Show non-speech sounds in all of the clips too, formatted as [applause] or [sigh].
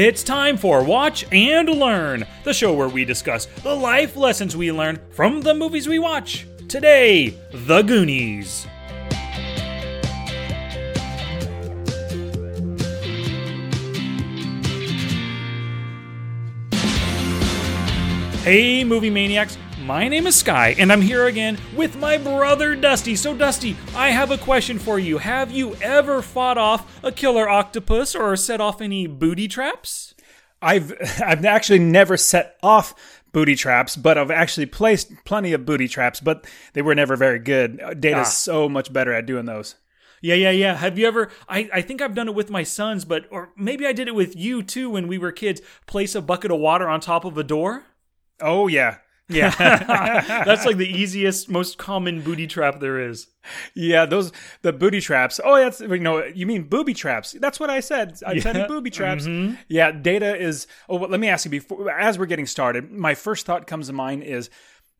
It's time for Watch and Learn, the show where we discuss the life lessons we learn from the movies we watch. Today, The Goonies. Hey, movie maniacs. My name is Sky, and I'm here again with my brother Dusty. So, Dusty, I have a question for you. Have you ever fought off a killer octopus or set off any booty traps? I've [laughs] I've actually never set off booty traps, but I've actually placed plenty of booty traps, but they were never very good. Data's Ah. so much better at doing those. Yeah, yeah, yeah. Have you ever? I, I think I've done it with my sons, but or maybe I did it with you too when we were kids. Place a bucket of water on top of a door. Oh yeah. Yeah, [laughs] that's like the easiest, most common booty trap there is. Yeah, those the booty traps. Oh, that's you know, you mean booby traps. That's what I said. I said Yeah. Mm-hmm. booby traps. Yeah, data is Oh, well, let me ask you before as we're getting started. My first thought comes to mind is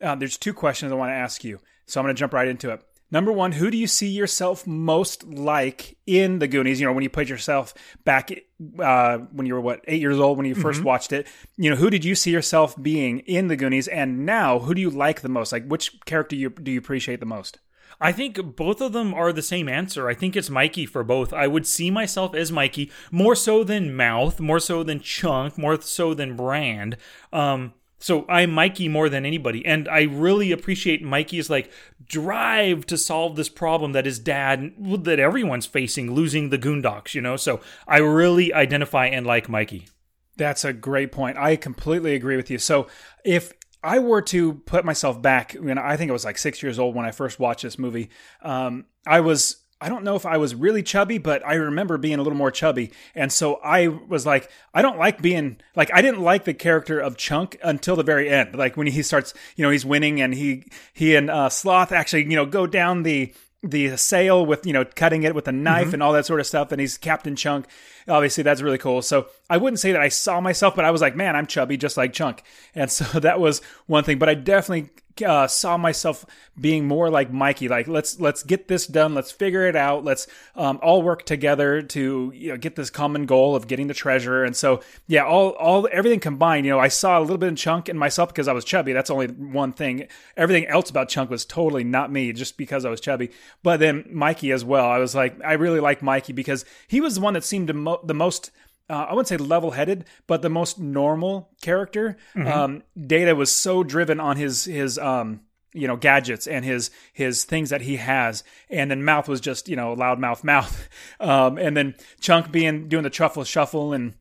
uh, there's two questions I want to ask you. So I'm going to jump right into it. Number one, who do you see yourself most like in the Goonies? You know, when you put yourself back uh, when you were what eight years old when you 1st watched it. You know, who did you see yourself being in the Goonies? And now, who do you like the most? Like, which character you do you appreciate the most? I think both of them are the same answer. I think it's Mikey for both. I would see myself as Mikey more so than Mouth, more so than Chunk, more so than Brand. Um, so I'm Mikey more than anybody, and I really appreciate Mikey's like drive to solve this problem that his dad, that everyone's facing, losing the Goondocks. You know, so I really identify and like Mikey. That's a great point. I completely agree with you. So if I were to put myself back, you know, I think I was like six years old when I first watched this movie. Um, I was. I don't know if I was really chubby, but I remember being a little more chubby. And so I was like, I don't like being like I didn't like the character of Chunk until the very end. Like when he starts, you know, he's winning and he he and uh, Sloth actually, you know, go down the the sail with you know cutting it with a knife and all that sort of stuff. And he's captain chunk. Obviously that's really cool. So i wouldn't say that i saw myself but i was like man i'm chubby just like chunk. And so [laughs] that was one thing. But i definitely uh, saw myself being more like mikey like let's let's get this done. Let's figure it out. Let's um, all work together to you know get this common goal of getting the treasure. And so yeah all all everything combined you know i saw a little bit of chunk in myself because i was chubby. That's only one thing. Everything else about chunk was totally not me just because i was chubby. But then mikey as well. I was like i really like mikey because he was the one that seemed to mo- the most uh, I wouldn't say level headed, but the most normal character. Um, Data was so driven on his his um, you know gadgets and his his things that he has, and then Mouth was just you know loud mouth [laughs] mouth, um, and then Chunk being doing the truffle shuffle and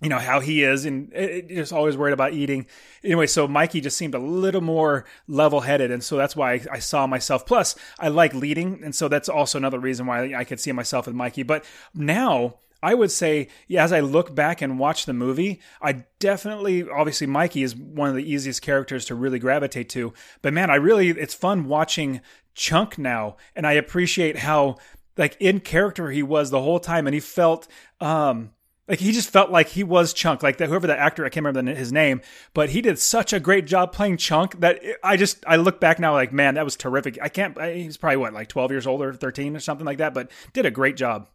you know how he is and it, it- just always worried about eating. Anyway so mikey just seemed a little more level-headed. And so that's why I, I saw myself. Plus i like leading. And so that's also another reason why i could see myself with mikey. But now i would say yeah, as i look back and watch the movie i definitely obviously mikey is one of the easiest characters to really gravitate to but man i really it's fun watching chunk now and i appreciate how like in character he was the whole time and he felt um like he just felt like he was Chunk, like that whoever that actor I can't remember the- his name, but he did such a great job playing Chunk that I just I look back now like man that was terrific. I can't he's probably what like twelve years old or thirteen or something like that, but did a great job.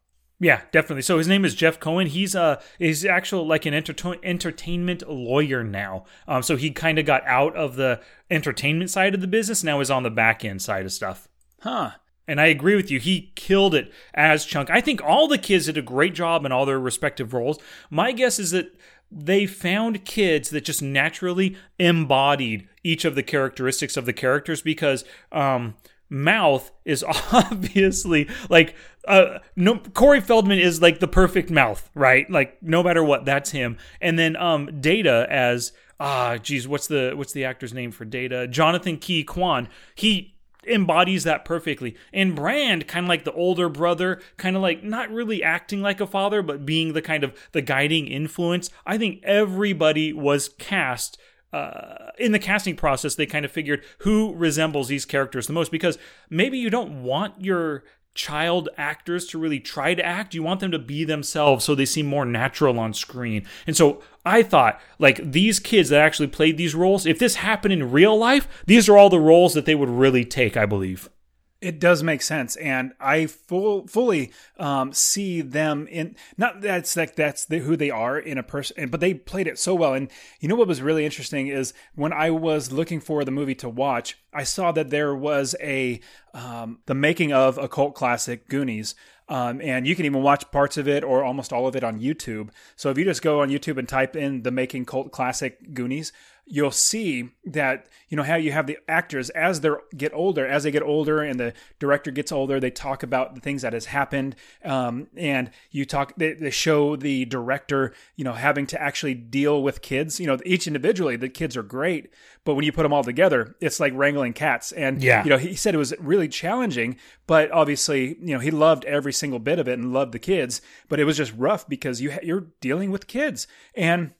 Yeah, definitely. So his name is Jeff Cohen. He's uh he's actual like an enter- entertainment lawyer now. Um, so he kind of got out of the entertainment side of the business. Now is on the back end side of stuff. Huh? And I agree with you. He killed it as Chunk. I think all the kids did a great job in all their respective roles. My guess is that they found kids that just naturally embodied each of the characteristics of the characters because um, Mouth is [laughs] obviously like uh, no Corey Feldman is like the perfect mouth, right? Like no matter what, that's him. And then um, Data as ah, geez, what's the what's the actor's name for Data? Jonathan Ke Quan. He embodies that perfectly. And Brand, kind of like the older brother, kind of like not really acting like a father, but being the kind of the guiding influence. I think everybody was cast. Uh, in the casting process, they kind of figured who resembles these characters the most because maybe you don't want your child actors to really try to act. You want them to be themselves so they seem more natural on screen. And so I thought, like, these kids that actually played these roles, if this happened in real life, these are all the roles that they would really take, I believe. It does make sense, and I full fully um, see them in. Not that's like that's the, who they are in a person, but they played it so well. And you know what was really interesting is when I was looking for the movie to watch, I saw that there was a um, the making of a cult classic, Goonies, um, and you can even watch parts of it or almost all of it on YouTube. So if you just go on YouTube and type in the making cult classic Goonies, you'll see that you know how you have the actors as they get older as they get older and the director gets older they talk about the things that has happened um, and you talk they, they, show the director you know having to actually deal with kids. You know each individually the kids are great but when you put them all together it's like wrangling cats. And yeah. you know he said it was really challenging but obviously you know he loved every single bit of it and loved the kids but it was just rough because you you're dealing with kids. And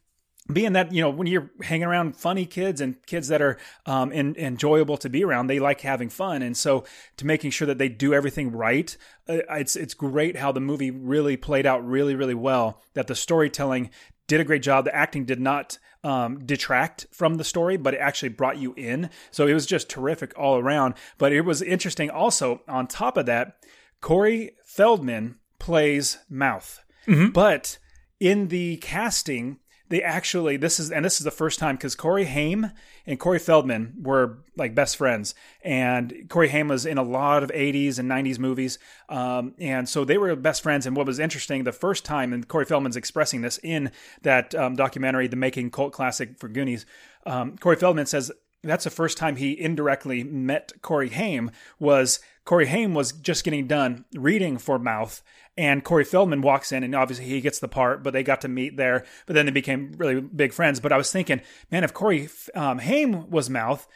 being that you know when you're hanging around funny kids and kids that are um, in, enjoyable to be around they like having fun. And so to making sure that they do everything right uh, it's it's great how the movie really played out really really well that the storytelling did a great job. The acting did not um, detract from the story but it actually brought you in. So it was just terrific all around. But it was interesting also on top of that corey feldman plays mouth. Mm-hmm. but in the casting they actually this is and this is the first time because Corey Haim and Corey Feldman were like best friends, and Corey Haim was in a lot of '80s and '90s movies, um, and so they were best friends. And what was interesting, the first time, and Corey Feldman's expressing this in that um, documentary, "The Making Cult Classic for Goonies," um, Corey Feldman says that's the first time he indirectly met Corey Haim was Corey Haim was just getting done reading for Mouth, and Corey Feldman walks in, and obviously he gets the part, but they got to meet there. But then they became really big friends. But I was thinking, man, if Corey um, Haim was Mouth,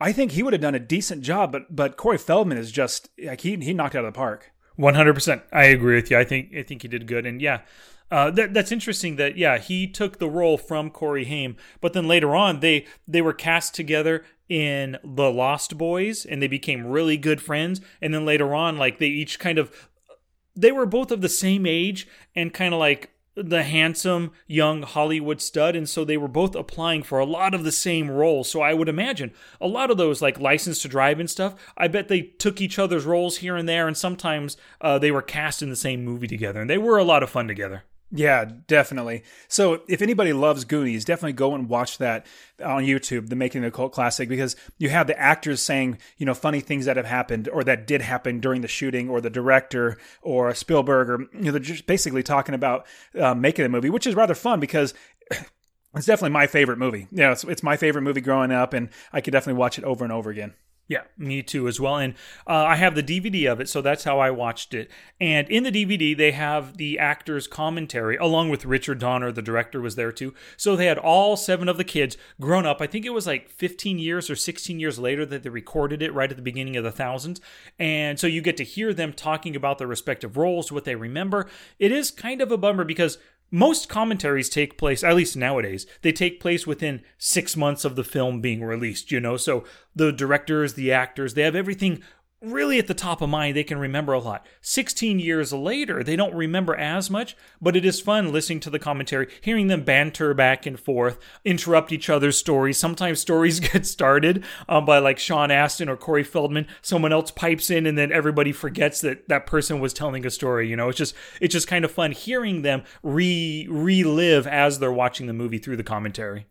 I think he would have done a decent job. But but Corey Feldman is just like he he knocked out of the park. One hundred percent, I agree with you. I think I think he did good, and yeah. Uh, that, that's interesting that yeah he took the role from Corey Haim, but then later on they they were cast together in The Lost Boys and they became really good friends, and then later on like they each kind of they were both of the same age and kind of like the handsome young Hollywood stud, and so they were both applying for a lot of the same roles. So I would imagine a lot of those, like license to drive and stuff, I bet they took each other's roles here and there, and sometimes uh, they were cast in the same movie together, and they were a lot of fun together. Yeah, definitely. So if anybody loves Goonies, definitely go and watch that on YouTube, the Making the Cult Classic, because you have the actors saying, you know, funny things that have happened or that did happen during the shooting, or the director or Spielberg, or you know, they're just basically talking about uh, making the movie, which is rather fun because it's definitely my favorite movie. Yeah, it's, it's my favorite movie growing up, and I could definitely watch it over and over again. Yeah, me too as well. And uh, I have the DVD of it, so that's how I watched it. And in the DVD, they have the actor's commentary, along with Richard Donner, the director, was there too. So they had all seven of the kids grown up. I think it was like 15 years or 16 years later that they recorded it right at the beginning of the thousands. And so you get to hear them talking about their respective roles, what they remember. It is kind of a bummer because most commentaries take place, at least nowadays, they take place within six months of the film being released, you know? So the directors, the actors, they have everything really at the top of mind, they can remember a lot. 16 years later, they don't remember as much, but it is fun listening to the commentary, hearing them banter back and forth, interrupt each other's stories. Sometimes stories [laughs] get started um, by like Sean Astin or Corey Feldman. Someone else pipes in, and then everybody forgets that that person was telling a story. You know, it's just it's just kind of fun hearing them re relive as they're watching the movie through the commentary.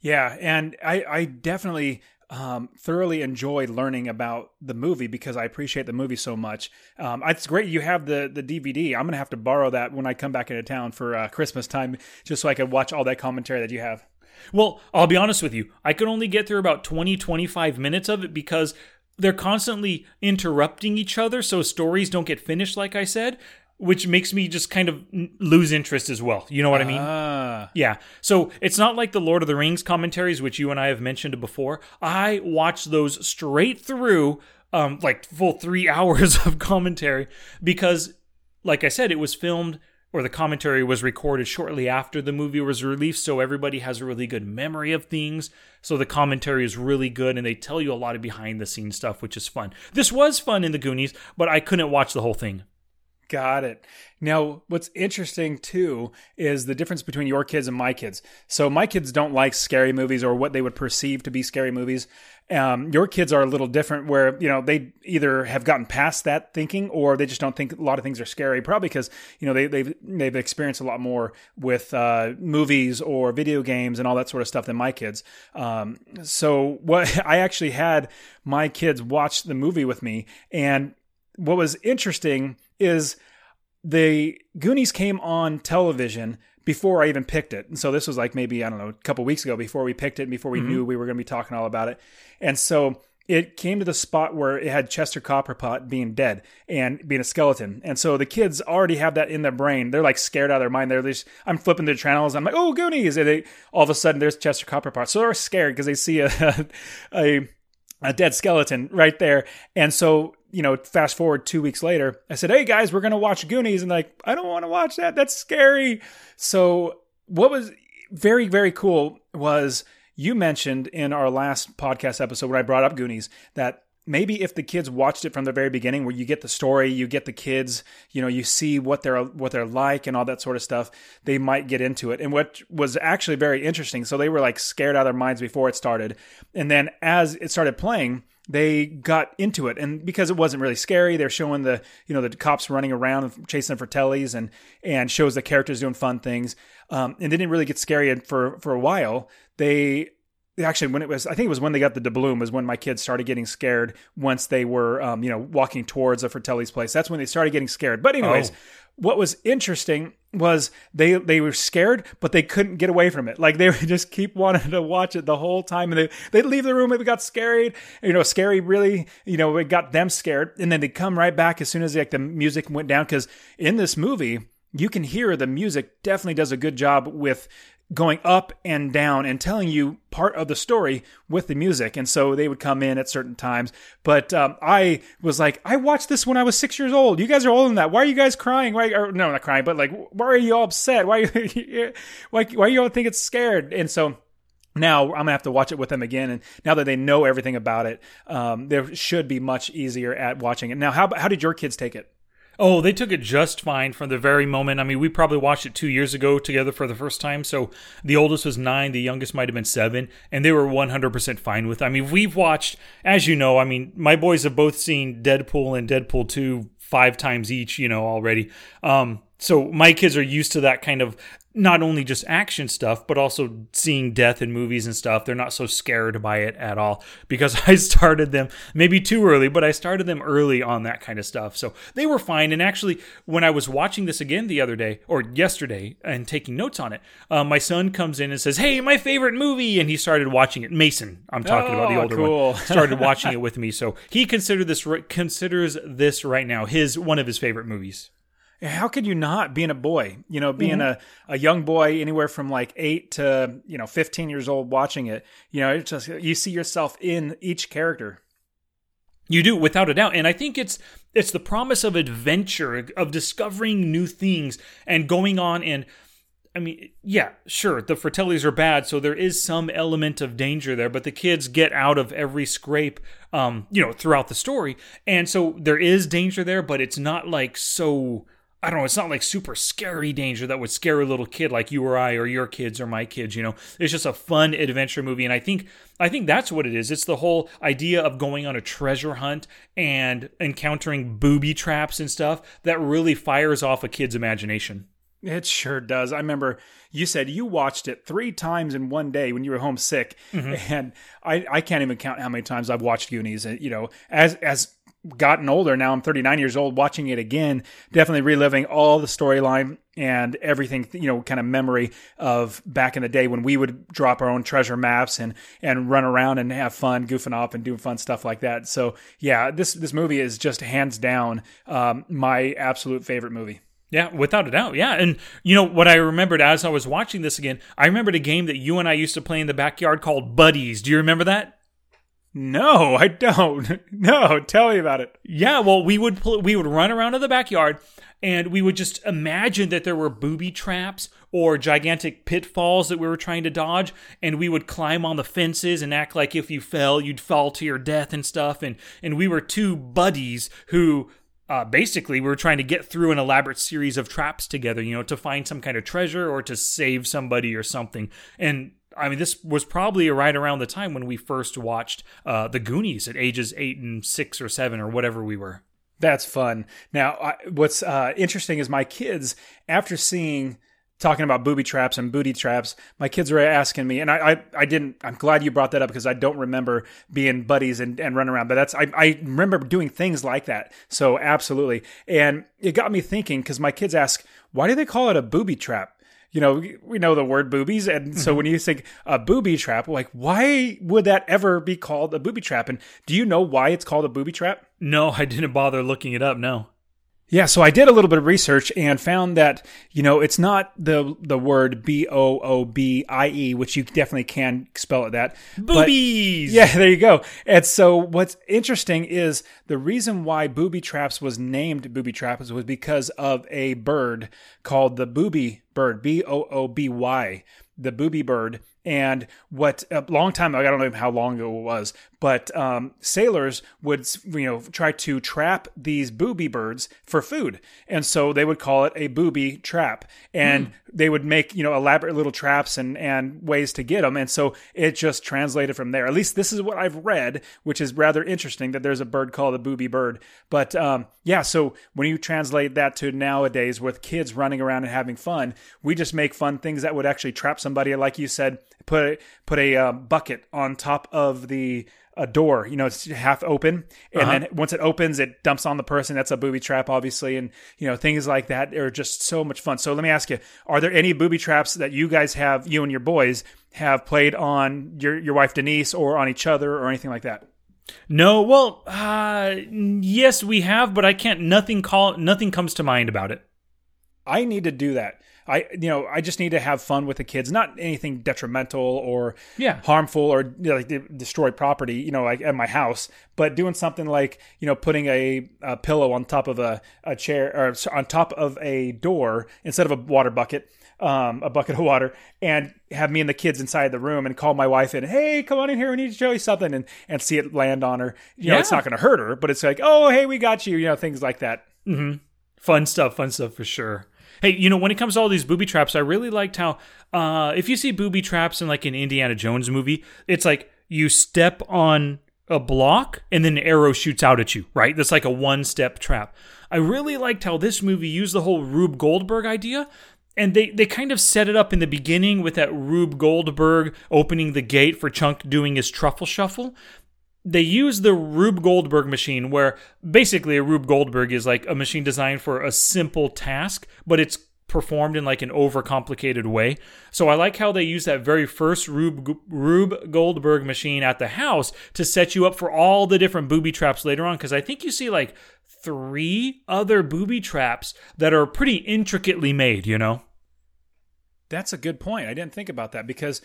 Yeah, and I, I definitely um, thoroughly enjoyed learning about the movie because I appreciate the movie so much. Um, it's great you have the the DVD. I'm gonna have to borrow that when I come back into town for uh, Christmas time, just so I can watch all that commentary that you have. Well, I'll be honest with you. I could only get through about 20, 25 minutes of it because they're constantly interrupting each other so stories don't get finished, like I said which makes me just kind of lose interest as well. You know what I mean? Ah. Yeah. So it's not like the Lord of the Rings commentaries, which you and I have mentioned before. I watch those straight through, um, like full three [laughs] hours of commentary, because, like I said, it was filmed or the commentary was recorded shortly after the movie was released, so everybody has a really good memory of things. So the commentary is really good, and they tell you a lot of behind the scenes stuff, which is fun. This was fun in the Goonies, but I couldn't watch the whole thing. Got it. Now, what's interesting too is the difference between your kids and my kids. So, my kids don't like scary movies or what they would perceive to be scary movies. Um, your kids are a little different, where you know they either have gotten past that thinking or they just don't think a lot of things are scary. Probably because you know they, they've they've experienced a lot more with uh, movies or video games and all that sort of stuff than my kids. Um, so, what [laughs] I actually had my kids watch the movie with me, and what was interesting is the Goonies came on television before I even picked it. And so this was like maybe, I don't know, a couple weeks ago before we picked it, before we mm-hmm. knew we were going to be talking all about it. And so it came to the spot where it had Chester Copperpot being dead and being a skeleton. And so the kids already have that in their brain. They're like scared out of their mind. They're just, I'm flipping the channels. I'm like, oh, Goonies. And they, all of a sudden there's Chester Copperpot. So they're scared because they see a, [laughs] a, a dead skeleton right there. And so you know, fast forward two weeks later, I said, Hey guys, we're to watch Goonies. And like, I don't want to watch that. That's scary. So, what was very, very cool was you mentioned in our last podcast episode when I brought up Goonies that maybe if the kids watched it from the very beginning where you get the story you get the kids you know you see what they're what they're like and all that sort of stuff they might get into it and what was actually very interesting so they were like scared out of their minds before it started and then as it started playing they got into it. And because it wasn't really scary they're showing the you know the cops running around chasing Fratellis and and shows the characters doing fun things. Um, and they didn't really get scary for for a while. They actually when it was i think it was when they got the doubloon was when my kids started getting scared once they were um, you know walking towards a fratelli's place. That's when they started getting scared. But anyways oh. What was interesting was they they were scared but they couldn't get away from it. Like they would just keep wanting to watch it the whole time and they they'd leave the room if it got scared you know scary really you know it got them scared and then they'd come right back as soon as like the music went down because in this movie you can hear the music definitely does a good job with going up and down and telling you part of the story with the music. And so they would come in at certain times. But um, I was like, I watched this when I was six years old. You guys are older than that. Why are you guys crying? Why? Or, no, not crying, but like, why are you all upset? Why? [laughs] why? Why you all think it's scared? And so now I'm gonna have to watch it with them again, and now that they know everything about it, um, they should be much easier at watching it. Now, how how did your kids take it? Oh, they took it just fine from the very moment. I mean, we probably watched it two years ago together for the first time. So the oldest was nine, the youngest might have been seven, and they were 100% fine with. It. I mean, we've watched, as you know, I mean, my boys have both seen Deadpool and Deadpool 2 five times each, you know, already. Um, so my kids are used to that kind of not only just action stuff, but also seeing death in movies and stuff. They're not so scared by it at all because [laughs] I started them maybe too early, but I started them early on that kind of stuff. So they were fine. And actually, when I was watching this again the other day or yesterday and taking notes on it, uh, my son comes in and says, Hey, my favorite movie. And he started watching it. Mason, I'm talking oh, about the oh, older cool. one, [laughs] started watching it with me. So he considered this, considers this right now his one of his favorite movies how could you not being a boy you know being mm-hmm. a, a young boy anywhere from like 8 to you know 15 years old watching it you know it's just you see yourself in each character you do without a doubt and i think it's it's the promise of adventure of discovering new things and going on and I mean, yeah, sure, the Fratellis are bad, so there is some element of danger there, but the kids get out of every scrape, um, you know, throughout the story. And so there is danger there, but it's not like so I don't know, it's not like super scary danger that would scare a little kid like you or I or your kids or my kids, you know. It's just a fun adventure movie and I think I think that's what it is. It's the whole idea of going on a treasure hunt and encountering booby traps and stuff that really fires off a kid's imagination. It sure does. I remember you said you watched it three times in one day when you were homesick, mm-hmm. and I, I can't even count how many times I've watched Goonies. You know, as as gotten older now i'm 39 years old watching it again definitely reliving all the storyline and everything you know kind of memory of back in the day when we would drop our own treasure maps and and run around and have fun goofing off and doing fun stuff like that so yeah this this movie is just hands down um, my absolute favorite movie yeah, without a doubt. Yeah. And you know what I remembered as I was watching this again, I remembered a game that you and I used to play in the backyard called Buddies. Do you remember that? No, [laughs] I don't. No, tell me about it. Yeah, well, we would we would run around in the backyard and we would just imagine that there were booby traps or gigantic pitfalls that we were trying to dodge and we would climb on the fences and act like if you fell you'd fall to your death and stuff and and we were two buddies who uh, basically we were trying to get through an elaborate series of traps together, you know, to find some kind of treasure or to save somebody or something. And I mean, this was probably right around the time when we first watched uh, the Goonies at ages eight and six or seven or whatever we were. That's fun. Now, I, what's uh, interesting is my kids, after seeing talking about booby traps and booty traps, my kids were asking me, and I, I, I, didn't. I'm glad you brought that up because I don't remember being buddies and, and running around. But that's I, I remember doing things like that. So absolutely, and it got me thinking because my kids ask, why do they call it a booby trap? You know, we know the word boobies, and so mm-hmm. when you think a booby trap, like why would that ever be called a booby trap? And do you know why it's called a booby trap? No, I didn't bother looking it up. No. Yeah, so I did a little bit of research and found that you know it's not the the word B O O B I E, which you definitely can spell it that. Boobies. But, yeah, there you go. And so what's interesting is the reason why booby traps was named booby traps was because of a bird called the booby bird, B O O B Y, the booby bird, and what a long time ago, I don't know how long ago it was, but um, sailors would you know try to trap these booby birds for food, and so they would call it a booby trap, and mm. they would make you know elaborate little traps and and ways to get them, and so it just translated from there. At least this is what I've read, which is rather interesting that there's a bird called a booby bird. But um, yeah, so when you translate that to nowadays with kids running around and having fun, we just make fun things that would actually trap somebody, like you said put a, put a uh, bucket on top of the a door. You know, it's half open, and uh-huh. then once it opens, it dumps on the person. That's a booby trap, obviously, and you know things like that are just so much fun. So let me ask you: Are there any booby traps that you guys have, you and your boys have played on your your wife Denise, or on each other, or anything like that? No, well, uh, yes, we have, but I can't. Nothing call. Nothing comes to mind about it. I need to do that. I you know I just need to have fun with the kids, not anything detrimental or yeah. harmful or you know, like destroy property, you know, like at my house, but doing something like you know putting a, a pillow on top of a, a chair or on top of a door instead of a water bucket. Um, a bucket of water and have me and the kids inside the room and call my wife in, hey, come on in here, we need to show you something, and and see it land on her. You know, yeah. it's not going to hurt her, but it's like, oh, hey, we got you, you know, things like that. Mm-hmm. Fun stuff, fun stuff for sure. Hey, you know, when it comes to all these booby traps, I really liked how uh, if you see booby traps in like an Indiana Jones movie, it's like you step on a block and then an arrow shoots out at you, right? That's like a one step trap. I really liked how this movie used the whole Rube Goldberg idea. And they, they kind of set it up in the beginning with that Rube Goldberg opening the gate for Chunk doing his truffle shuffle they use the Rube Goldberg machine, where basically a Rube Goldberg is like a machine designed for a simple task, but it's performed in like an overcomplicated way. So I like how they use that very first Rube, Rube Goldberg machine at the house to set you up for all the different booby traps later on. Because I think you see like three other booby traps that are pretty intricately made, you know? That's a good point. I didn't think about that because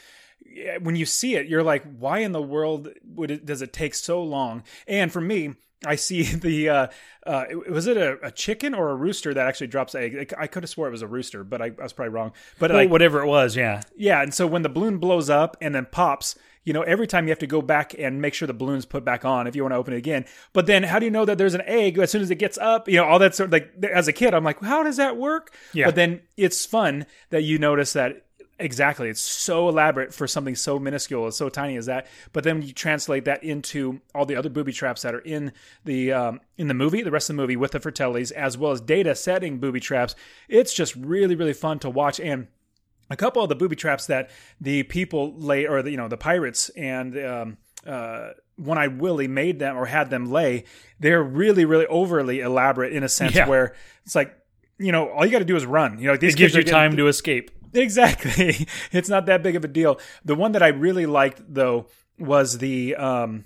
when you see it, you're like, why in the world would it, does it take so long? And for me, I see [laughs] the uh, uh, was it a, a, chicken or a rooster that actually drops egg? I could have swore it was a rooster, but I, I was probably wrong. But well, like, whatever it was, yeah, yeah. And so when the balloon blows up and then pops, you know, every time you have to go back and make sure the balloon's put back on if you want to open it again. But then how do you know that there's an egg as soon as it gets up? You know, all that sort of like as a kid, I'm like, how does that work? Yeah. But then it's fun that you notice that Exactly. It's so elaborate for something so minuscule, so tiny as that. But then you translate that into all the other booby traps that are in the um, in the movie, the rest of the movie with the Fratellis, as well as data setting booby traps. It's just really, really fun to watch. And a couple of the booby traps that the people lay, or the, you know, the pirates and um, uh, One Eyed Willie made them or had them lay, they're really, really overly elaborate in a sense yeah. where it's like, you know, all you got to do is run. You know, these it gives you time to escape Exactly. [laughs] it's not that big of a deal. The one that I really liked though was the um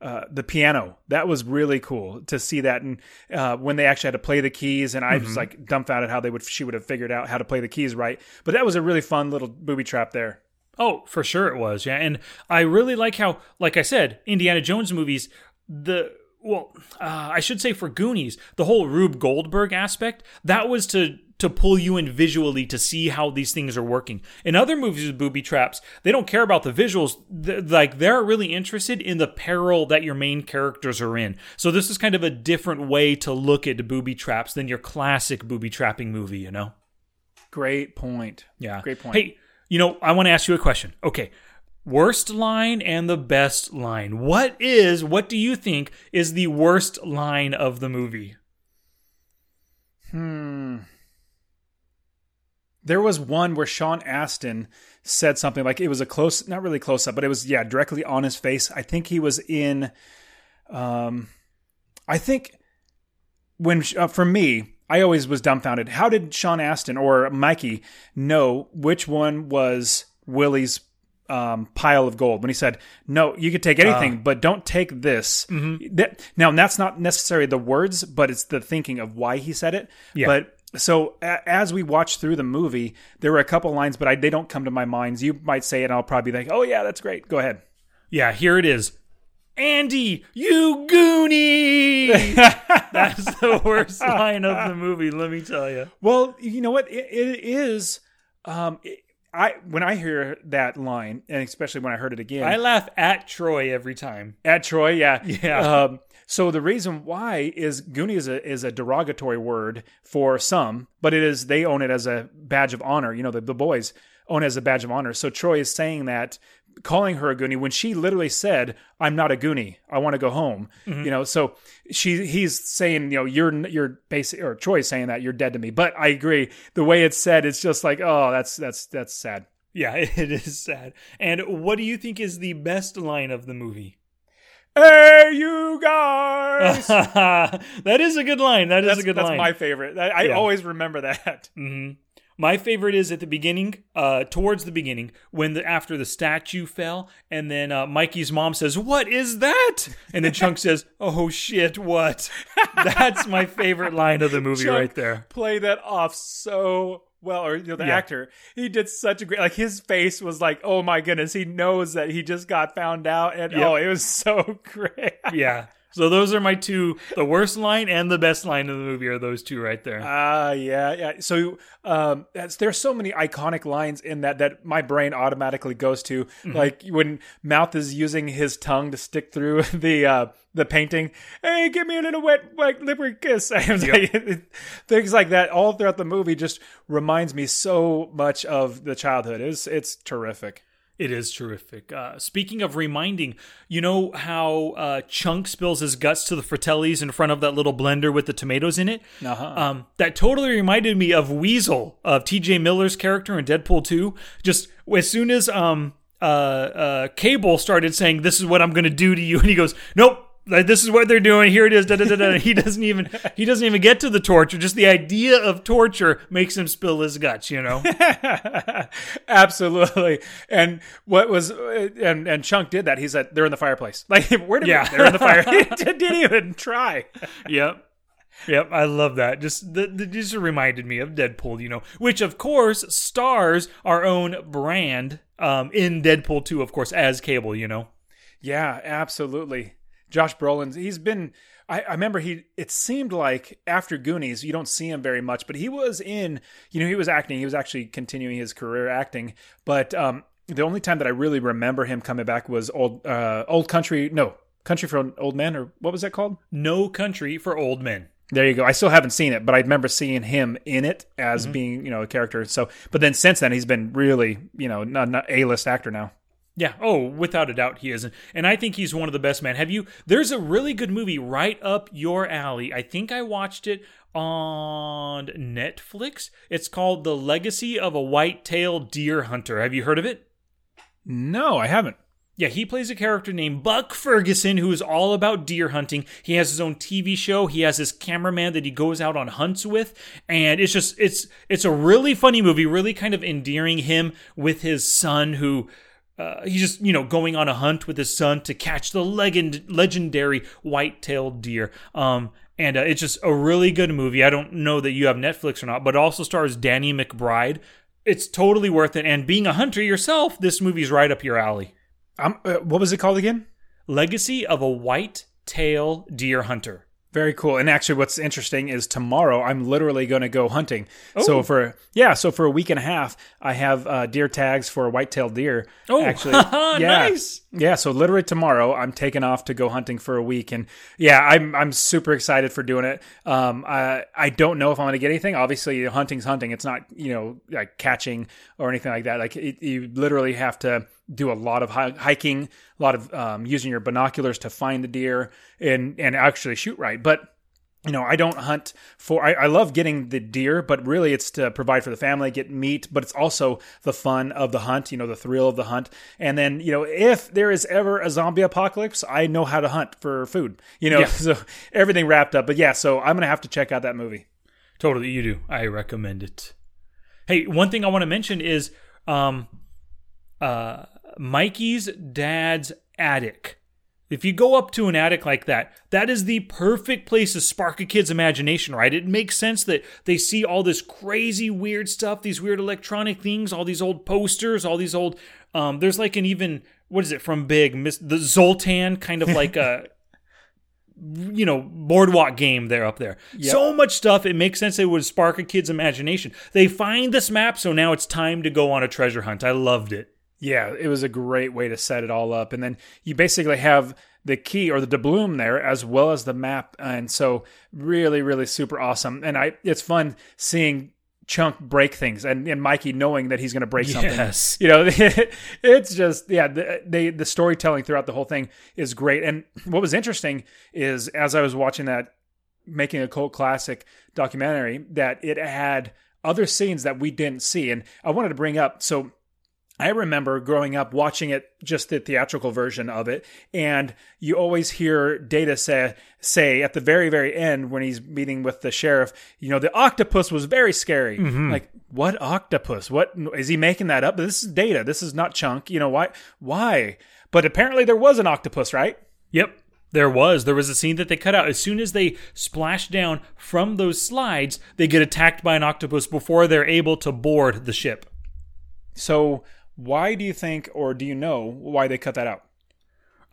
uh, the piano that was really cool to see that and uh, when they actually had to play the keys and i mm-hmm. was like dumbfounded how they would she would have figured out how to play the keys right but that was a really fun little booby trap there oh for sure it was yeah and i really like how like i said indiana jones movies the well uh, i should say for goonies the whole rube goldberg aspect that was to to pull you in visually to see how these things are working. In other movies with booby traps, they don't care about the visuals. Like they're really interested in the peril that your main characters are in. So this is kind of a different way to look at booby traps than your classic booby trapping movie, you know? Great point. Yeah. Great point. Hey, you know, I want to ask you a question. Okay. Worst line and the best line. What is, what do you think is the worst line of the movie? Hmm. There was one where Sean Astin said something like it was a close, not really close up, but it was yeah, directly on his face. I think he was in. Um, I think when uh, for me, I always was dumbfounded. How did Sean Astin or Mikey know which one was Willie's um, pile of gold when he said, "No, you could take anything, Uh. but don't take this." Mm-hmm. That, now, that's not necessarily the words, but it's the thinking of why he said it. Yeah. But so a- as we watch through the movie, there were a couple lines, but I, they don't come to my mind. You might say it, and I'll probably be like, "Oh yeah, that's great. Go ahead." Yeah, here it is. Andy, you goonie! [laughs] That's the worst line of the movie, let me tell you. Well, you know what? It, it is. Um, it- I when I hear that line, and especially when I heard it again, I laugh at Troy every time. At Troy, yeah, Yeah. Um, so the reason why is Goonie is a is a derogatory word for some, but it is they own it as a badge of honor. You know, the, the boys own it as a badge of honor. So Troy is saying that, calling her a Goonie when she literally said, "I'm not a Goonie. I want to go home." Mm-hmm. You know, so she he's saying, you know, you're you're basic or Troy's saying that you're dead to me. But I agree, the way it's said, it's just like, oh, that's that's that's sad. Yeah, [laughs] it is sad. And what do you think is the best line of the movie? Hey, you guys. [laughs] that is a good line. That is That's, a good that's line. my favorite. I, I Yeah. always remember that. [laughs] My favorite is at the beginning, uh, towards the beginning, when the after the statue fell, and then uh, Mikey's mom says, "What is that?" And then Chunk says, "Oh shit, what?" [laughs] That's my favorite line of the movie Chuck right there. Play that off so well, or you know, the Yeah. actor. He did such a great. Like his face was like, oh my goodness. He knows that he just got found out, and Yep. oh, it was so [laughs] great. Yeah. So those are my two. The worst line and the best line in the movie are those two right there. Ah, yeah, yeah. So, um, that's, there's so many iconic lines in that that my brain automatically goes to. Mm-hmm. Like when Mouth is using his tongue to stick through [laughs] the uh, the painting. Hey, give me a little wet, wet liquid kiss. [laughs] Like- [laughs] Things like that all throughout the movie just reminds me so much of the childhood. It's it's terrific. It is terrific. Uh, speaking of reminding, you know how uh, Chunk spills his guts to the Fratellis in front of that little blender with the tomatoes in it? Uh-huh. Um, that totally reminded me of Weasel, of T.J. Miller's character in Deadpool 2. Just as soon as um, uh, uh, Cable started saying, "This is what I'm going to do to you," [laughs] and he goes, "Nope." Like, This is what they're doing. Here it is. Da, da, da. [laughs] He doesn't even he doesn't even get to the torture. Just the idea of torture makes him spill his guts. You know. [laughs] Absolutely. And what was and and Chunk did that. He said they're in the fireplace. [laughs] Like where did Yeah. they're in the fire? he didn't even try. yep. Yep, I love that. Just the, the just reminded me of Deadpool, you know, which of course stars our own brand um, in Deadpool 2, of course, as Cable, you know. Yeah, absolutely. Josh Brolin, he's been. I, I remember he. It seemed like after Goonies, you don't see him very much, but he was in. You know, he was acting. He was actually continuing his career acting. But um, the only time that I really remember him coming back was old, uh, old country. No, country for old men, or what was that called? No Country for Old Men. There you go. I still haven't seen it, but I remember seeing him in it as being, you know, a character. So, but then since then, he's been really, you know, not, not a list actor now. Yeah. Oh, without a doubt, he is, and I think he's one of the best men. Have you? There's a really good movie right up your alley. I think I watched it on Netflix. It's called The Legacy of a White-tailed Deer Hunter. Have you heard of it? No, I haven't. Yeah, he plays a character named Buck Ferguson who is all about deer hunting. He has his own TV show. He has his cameraman that he goes out on hunts with, and it's just it's it's a really funny movie, really kind of endearing him with his son who uh, he's just you know going on a hunt with his son to catch the legend legendary white-tailed deer. Um and uh, it's just a really good movie. I don't know that you have Netflix or not, but it also stars Danny McBride. It's totally worth it. And being a hunter yourself, this movie's right up your alley. Um, uh, what was it called again? Legacy of a White Tail Deer Hunter. Very cool. And actually, what's interesting is tomorrow I'm literally going to go hunting. So for yeah, so for a week and a half, I have uh, deer tags for white-tailed deer. Oh, [laughs] actually, yeah, nice. Yeah, so literally tomorrow I'm taking off to go hunting for a week, and yeah, I'm I'm super excited for doing it. Um, I I don't know if I'm going to get anything. Obviously, hunting's hunting. It's not you know like catching or anything like that. Like it, you literally have to do a lot of hiking, a lot of um, using your binoculars to find the deer and and actually shoot right. But you know, I don't hunt for. I, I love getting the deer, but really it's to provide for the family, get meat, but it's also the fun of the hunt. You know, the thrill of the hunt. And then you know, if there is ever a zombie apocalypse, I know how to hunt for food. You know, Yeah. [laughs] so everything wrapped up. But yeah, so I'm gonna have to check out that movie. Totally, you do. I recommend it. Hey, one thing I want to mention is um, uh, Mikey's dad's attic. If you go up to an attic like that, that is the perfect place to spark a kid's imagination, right? It makes sense that they see all this crazy weird stuff, these weird electronic things, all these old posters, all these old. Um, there's like an even what is it from Big Miss the Zoltar kind of [laughs] like a you know boardwalk game there up there so much stuff it makes sense it would spark a kid's imagination they find this map so now it's time to go on a treasure hunt i loved it Yeah, it was a great way to set it all up. And then you basically have the key or the doubloon there as well as the map. And so really, really super awesome. And I it's fun seeing Chunk break things and, and Mikey knowing that he's going to break something. Yes. You know, [laughs] it's just yeah, the, they the storytelling throughout the whole thing is great. And what was interesting is as I was watching that making a cult classic documentary that it had other scenes that we didn't see and I wanted to bring up so I remember growing up watching it, just the theatrical version of it, and you always hear Data say, say at the very, very end when he's meeting with the sheriff, you know, the octopus was very scary. Mm-hmm. Like, what octopus? What is he making that up? This is Data. This is not Chunk. You know why? Why? But apparently there was an octopus, right? yep there was there was a scene that they cut out as soon as they splash down from those slides they get attacked by an octopus before they're able to board the ship So why do you think, or do you know why they cut that out?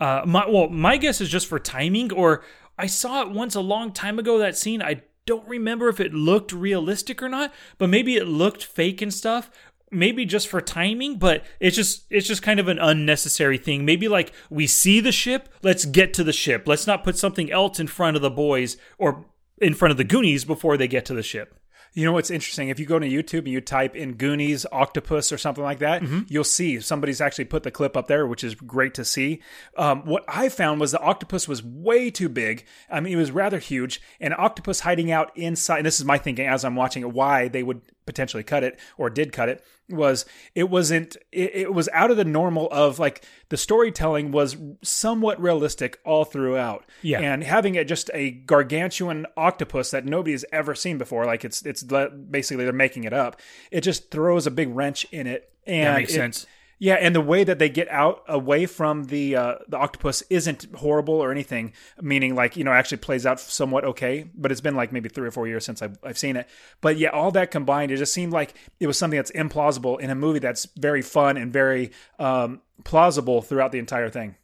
Uh, my well, my guess is just for timing, or I saw it once a long time ago. That scene, I don't remember if it looked realistic or not, but maybe it looked fake and stuff. Maybe just for timing, but it's just it's just kind of an unnecessary thing. Maybe like we see the ship, let's get to the ship. Let's not put something else in front of the boys or in front of the Goonies before they get to the ship. You know what's interesting? If you go to YouTube and you type in Goonies octopus or something like that, Mm-hmm. you'll see somebody's actually put the clip up there, which is great to see. Um, what I found was the octopus was way too big. I mean, it was rather huge, and octopus hiding out inside. And this is my thinking as I'm watching it, why they would potentially cut it or did cut it was it wasn't it, it was out of the normal of like the storytelling was somewhat realistic all throughout Yeah. and having it just a gargantuan octopus that nobody has ever seen before like it's it's basically they're making it up it just throws a big wrench in it and That makes it- sense. Yeah and the way that they get out away from the uh, the octopus isn't horrible or anything meaning like you know actually plays out somewhat okay but it's been like maybe three or four years since I've, I've seen it. But yeah all that combined it just seemed like it was something that's implausible in a movie that's very fun and very um, plausible throughout the entire thing.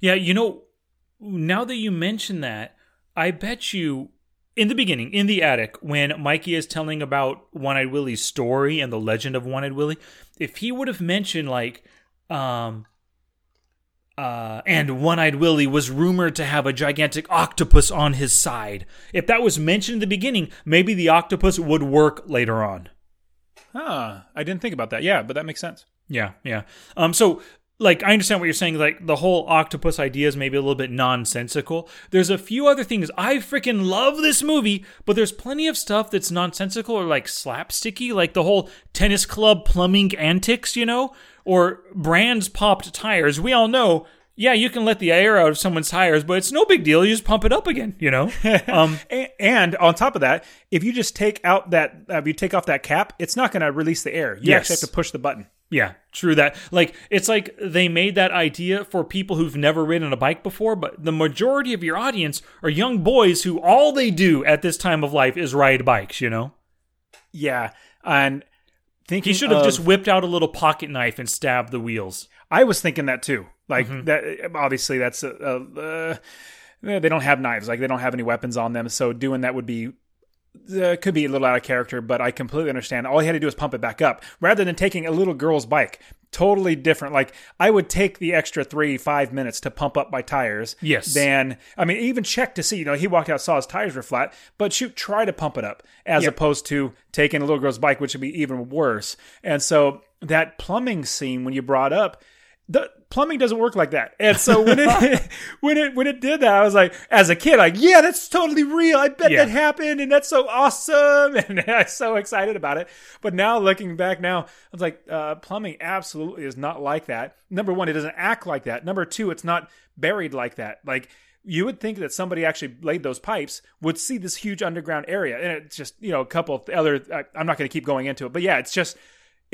Yeah, you know, now that you mention that, I bet you in the beginning, in the attic, when Mikey is telling about One Eyed Willie's story and the legend of One Eyed Willie, if he would have mentioned like, um, uh, and One Eyed Willie was rumored to have a gigantic octopus on his side. If that was mentioned in the beginning, maybe the octopus would work later on. ah i didn't think about that yeah but that makes sense Yeah, yeah. Um, so like I understand what you're saying. Like the whole octopus idea is maybe a little bit nonsensical. There's a few other things. I freaking love this movie, but there's plenty of stuff that's nonsensical or like slapsticky, like the whole tennis club plumbing antics, you know, or brands popped tires. We all know. Yeah, you can let the air out of someone's tires, but it's no big deal. You just pump it up again, you know. [laughs] Um, and on top of that if you just take out that uh, if you take off that cap it's not going to release the air you Yes. actually have to push the button Yeah, true that. Like it's like they made that idea for people who've never ridden a bike before, but the majority of your audience are young boys who all they do at this time of life is ride bikes, you know? Yeah, and thinking He should have of- just whipped out a little pocket knife and stabbed the wheels. I was thinking that too. Like Mm-hmm. that. Obviously, that's a, a, uh, they don't have knives, like they don't have any weapons on them. So doing that would be uh, could be a little out of character, but I completely understand. All he had to do was pump it back up rather than taking a little girl's bike. Totally different. Like I would take the extra three, five minutes to pump up my tires. Yes. Than I mean, even check to see. You know, he walked out, saw his tires were flat, but shoot, try to pump it up as Yep. opposed to taking a little girl's bike, which would be even worse. And so that plumbing scene when you brought up. The plumbing doesn't work like that, and so when it [laughs] [laughs] when it when it did that, I was like, as a kid, like, yeah, that's totally real. I bet Yeah. that happened, and that's so awesome, [laughs] and I was so excited about it. But now looking back, now I was like, uh, plumbing absolutely is not like that. Number one, it doesn't act like that. Number two, it's not buried like that. Like you would think that somebody actually laid those pipes would see this huge underground area, and it's just you know a couple of other. I, I'm not going to keep going into it, but yeah, it's just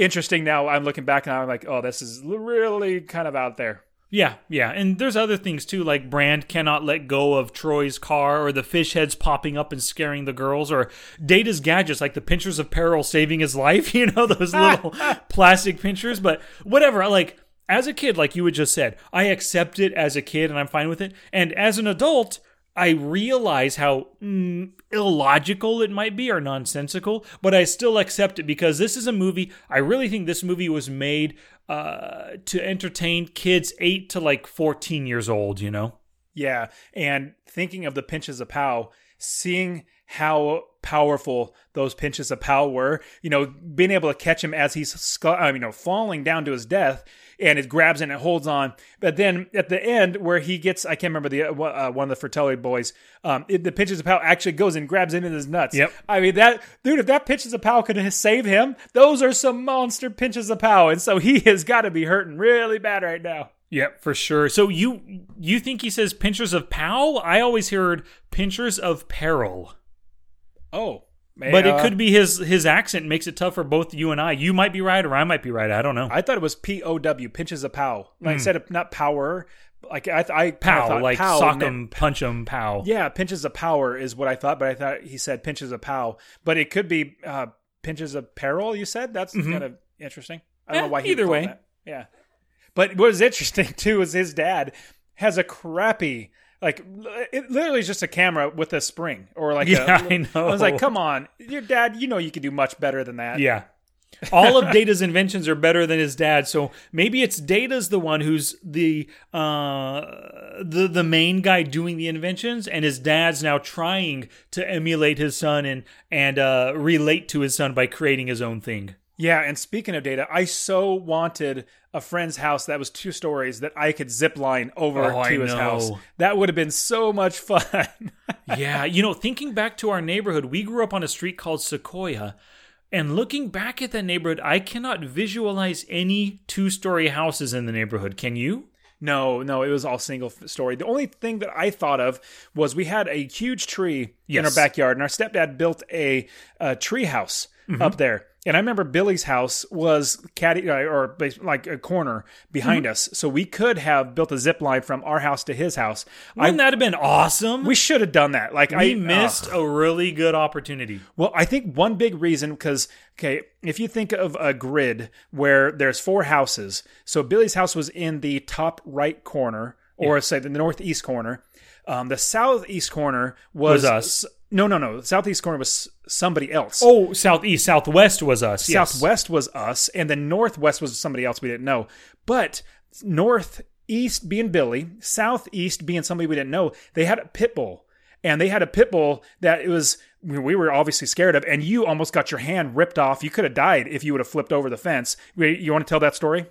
interesting. Now I'm looking back and I'm like, oh, this is really kind of out there. Yeah, yeah. And there's other things too, like Brand cannot let go of Troy's car, or the fish heads popping up and scaring the girls, or Data's gadgets, like the pinchers of peril saving his [laughs] life, you know, those little [laughs] plastic pinchers. But whatever, like, as a kid, like you had just said, I accept it as a kid and I'm fine with it. And as an adult, I realize how mm, illogical it might be or nonsensical, but I still accept it because this is a movie. I really think this movie was made uh, to entertain kids 8 to like 14 years old, you know? Yeah, and thinking of the pinches of pow, seeing how powerful those pinches of pow were, you know, being able to catch him as he's you know falling down to his death, and it grabs and it holds on. But then at the end, where he gets, I can't remember the uh, uh, one of the Fratelli boys, um, it, the pinches of pow actually goes and grabs into his nuts. Yep. I mean that dude, if that pinches of pow could save him, those are some monster pinches of pow, and so he has got to be hurting really bad right now. Yep, for sure. So you you think he says pinchers of pow? I always heard pinchers of peril. Oh. But it could be his his accent makes it tough for both you and I. You might be right or I might be right. I don't know. I thought it was P O W, pinches of pow. Like instead of not power, like I, I pow, thought like pow sock him, punch him, pow. Yeah, pinches of power is what I thought, but I thought he said pinches of pow. But it could be uh, pinches of peril. You said that's kind of interesting. I don't Eh, know why. he Mm-hmm. either way. that. yeah. But what is interesting [laughs] too is his dad has a crappy. Like it literally is just a camera with a spring or like Yeah, a, I know. I was like, come on, your dad. You know you could do much better than that. Yeah. All of Data's inventions are better than his dad, so maybe it's Data's the one who's the uh, the the main guy doing the inventions, and his dad's now trying to emulate his son and and uh, relate to his son by creating his own thing. Yeah, and speaking of data, I so wanted a friend's house that was two stories that I could zip line over Oh, to his house. That would have been so much [laughs] fun. yeah, you know, thinking back to our neighborhood, we grew up on a street called Sequoia. And looking back at that neighborhood, I cannot visualize any two story houses in the neighborhood. Can you? no, no, it was all single story. The only thing that I thought of was we had a huge tree in our backyard, and our stepdad built a, a tree house Mm-hmm. up there. And I remember Billy's house was caddy uh, or like a corner behind Mm-hmm. us, so we could have built a zip line from our house to his house. I, Wouldn't that have been awesome? we should have done that. Like we I missed ugh. a really good opportunity. Well, I think one big reason because okay, if you think of a grid where there's four houses, so Billy's house was in the top right corner, or say the northeast corner. Um, the southeast corner was, Was us. No, no, no. The southeast corner was somebody else. Oh, southeast, southwest was us. yes. Southwest was us, and then northwest was somebody else we didn't know. But northeast being Billy, southeast being somebody we didn't know, they had a pit bull. And they had a pit bull that it was we were obviously scared of, and you almost got your hand ripped off. You could have died if you would have flipped over the fence. You want to tell that story?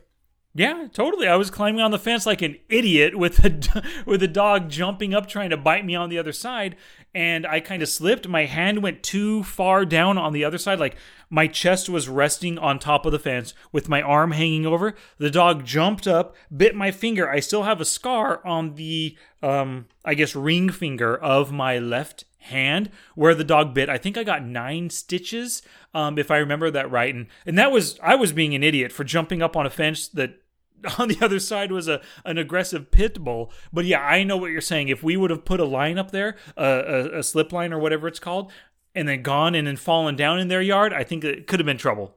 Yeah, totally. I was climbing on the fence like an idiot with a [laughs] with a dog jumping up trying to bite me on the other side, and I kind of slipped. My hand went too far down on the other side, like my chest was resting on top of the fence with my arm hanging over. The dog jumped up, bit my finger. I still have a scar on the um I guess ring finger of my left hand where the dog bit. I think I got nine stitches, um, if I remember that right. And and that was I was being an idiot for jumping up on a fence that [laughs] on the other side was a an aggressive pit bull. But yeah, I know what you're saying. If we would have put a line up there, a, a, a slip line or whatever it's called, and then gone and then fallen down in their yard, I think it could have been trouble.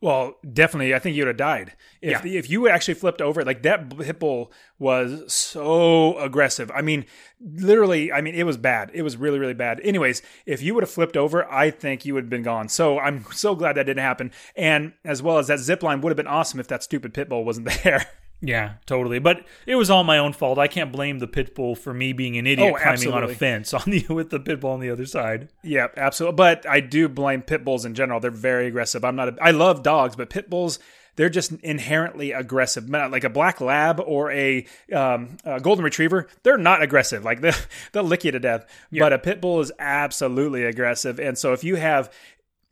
Well, definitely, I think you would have died if Yeah. if you actually flipped over. Like that pit bull was so aggressive. I mean, literally, I mean, it was bad. It was really, really bad. Anyways, if you would have flipped over, I think you would have been gone. So I'm [laughs] so glad that didn't happen. And as well as that zip line would have been awesome if that stupid pit bull wasn't [laughs] there. Yeah, totally. But it was all my own fault. I can't blame the pit bull for me being an idiot Oh, climbing on a fence on the with the pit bull on the other side. Yeah, absolutely. But I do blame pit bulls in general. They're very aggressive. I'm not. A, I love dogs, but pit bulls. They're just inherently aggressive. Like a black lab or a, um, a golden retriever, they're not aggressive. Like they'll, [laughs] they'll lick you to death. But a pit bull is absolutely aggressive. And so if you have,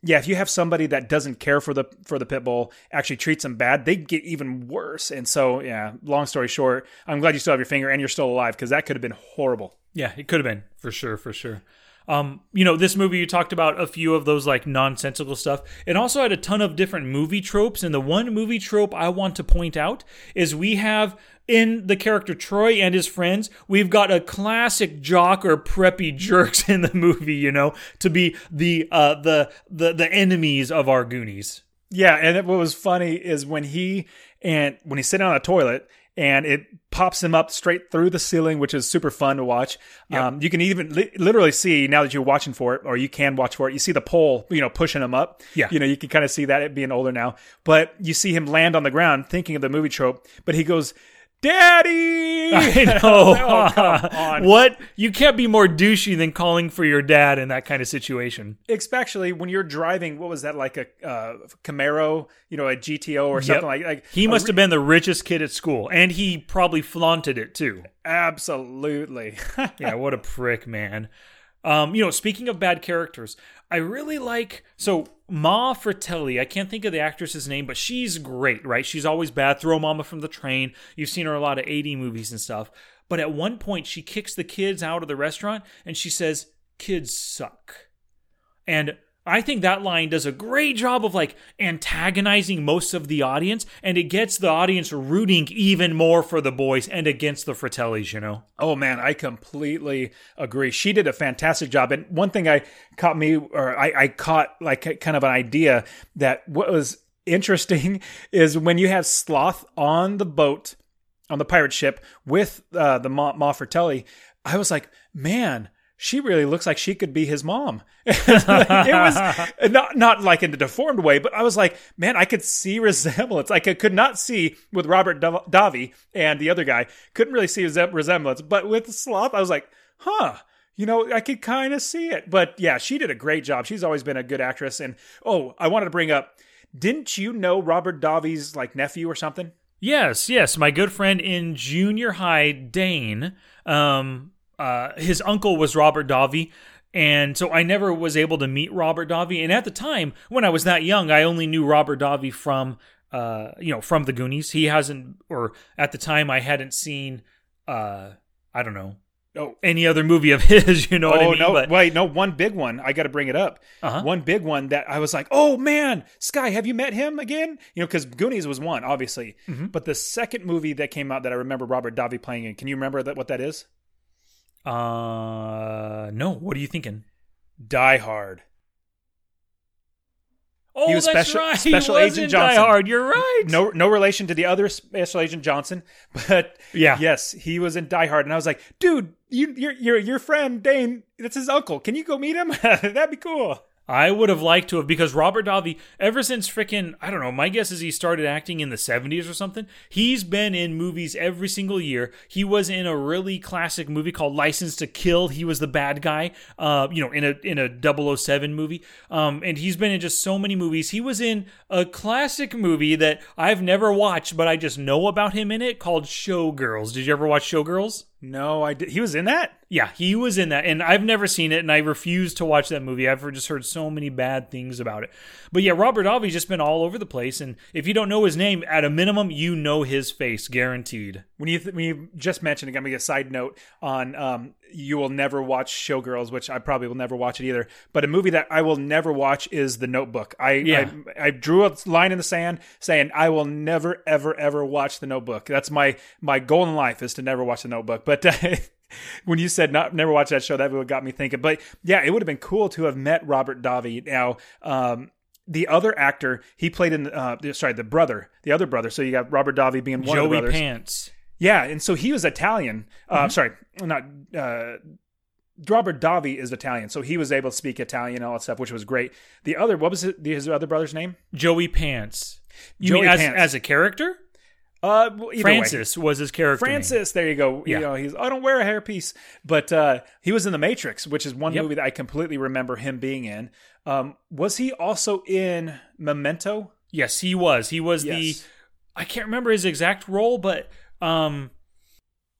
yeah, if you have somebody that doesn't care for the for the pit bull, actually treats them bad, they get even worse. And so, yeah. Long story short, I'm glad you still have your finger and you're still alive because that could have been horrible. Yeah, it could have been for sure, for sure. Um, you know, this movie you talked about a few of those like nonsensical stuff. It also had a ton of different movie tropes, and the one movie trope I want to point out is we have in the character Troy and his friends, we've got a classic jock or preppy jerks [laughs] in the movie, you know, to be the uh the the the enemies of our Goonies. Yeah, and what was funny is when he and when he's sitting on a toilet and it pops him up straight through the ceiling, which is super fun to watch. Um, you can even li- literally see now that you're watching for it, or you can watch for it. You see the pole, you know, pushing him up. Yeah. you know, you can kind of see that it being older now. But you see him land on the ground, thinking of the movie trope. But he goes, "Daddy!" I [laughs] know. Oh, come on. what? You can't be more douchey than calling for your dad in that kind of situation. Especially when you're driving, what was that like a uh, Camaro, you know, a GTO or something like like He must re- have been the richest kid at school, and he probably flaunted it too. absolutely. [laughs] Yeah, what a prick, man. Um, you know, speaking of bad characters, I really like so Ma Fratelli. I can't think of the actress's name, but she's great, right? She's always bad. Throw Mama from the train. You've seen her a lot of 80 movies and stuff. But at one point, she kicks the kids out of the restaurant and she says, "Kids suck." And I think that line does a great job of like antagonizing most of the audience, and it gets the audience rooting even more for the boys and against the Fratellis, you know? Oh man, I completely agree. She did a fantastic job. And one thing I caught me, or I, I caught like kind of an idea that what was interesting [laughs] is when you have Sloth on the boat, on the pirate ship with uh, the Ma, Ma Fratelli, I was like, man, she really looks like she could be his mom. [laughs] it was [laughs] not not like in a deformed way, but I was like, man, I could see [laughs] resemblance. I could not see with Robert Dav- Davi and the other guy, couldn't really see resem- resemblance, but with Sloth, I was like, huh. You know, I could kind of see it. But yeah, she did a great job. She's always been a good actress. And oh, I wanted to bring up, didn't you know Robert Davi's like nephew or something? Yes, yes. My good friend in junior high, Dane, um, uh, his uncle was Robert Davi. And so I never was able to meet Robert Davi. And at the time, when I was that young, I only knew Robert Davi from, uh, you know, from the Goonies. He hasn't, or at the time, I hadn't seen, uh, I don't know, Oh, any other movie of [laughs] his. You know what I oh mean? no! But- Wait, no. One big one. I got to bring it up. Uh-huh. One big one that I was like, "Oh man, Sky, have you met him again?" You know, because Goonies was one, obviously. Mm-hmm. But the second movie that came out that I remember Robert Davi playing in. Can you remember that? What that is? Uh, no. What are you thinking? Die Hard. Oh, was that's Special- right. Special he was Agent Johnson. Die Hard. You're right. No, no relation to the other Special Agent Johnson, [laughs] but Yeah. yes, he was in Die Hard, and I was like, "Dude, you, your your your friend Dane, that's his uncle. Can you go meet him? [laughs] That'd be cool." I would have liked to have because Robert Davi, ever since frickin' I don't know, my guess is he started acting in the 70s or something. He's been in movies every single year. He was in a really classic movie called License to Kill. He was the bad guy, uh, you know, in a in a 007 movie. Um, and he's been in just so many movies. He was in a classic movie that I've never watched, but I just know about him in it called Showgirls. Did you ever watch Showgirls? No, I did. He was in that. Yeah, he was in that, and I've never seen it, and I refuse to watch that movie. I've just heard so many bad things about it. But yeah, Robert Davi's just been all over the place, and if you don't know his name, at a minimum, you know his face, guaranteed. When you th- when you just mentioned, it, I'm gonna make a side note on um, you will never watch Showgirls, which I probably will never watch it either. But a movie that I will never watch is The Notebook. I Yeah. I, I drew a line in the sand saying I will never ever ever watch The Notebook. That's my my goal in life is to never watch The Notebook. But uh, [laughs] when you said not never watch that show, that what got me thinking. But yeah, it would have been cool to have met Robert Davi. Now, um, the other actor he played in uh, the- sorry the brother the other brother so you got robert davi being one of the Joey brothers Pants. Yeah and so he was italian uh, sorry not uh, robert davi is italian so he was able to speak italian and all that stuff which was great the other what was his other brother's name Joey Pants. You Joey mean as, Pants. as a character? uh well, either way. Francis was his character. name. Francis, there you go. Yeah. You know, he's I don't wear a hairpiece, but uh, he was in The Matrix, which is one Yep. movie that I completely remember him being in. Um, was he also in Memento? Yes, he was. He was the. I can't remember his exact role, but um,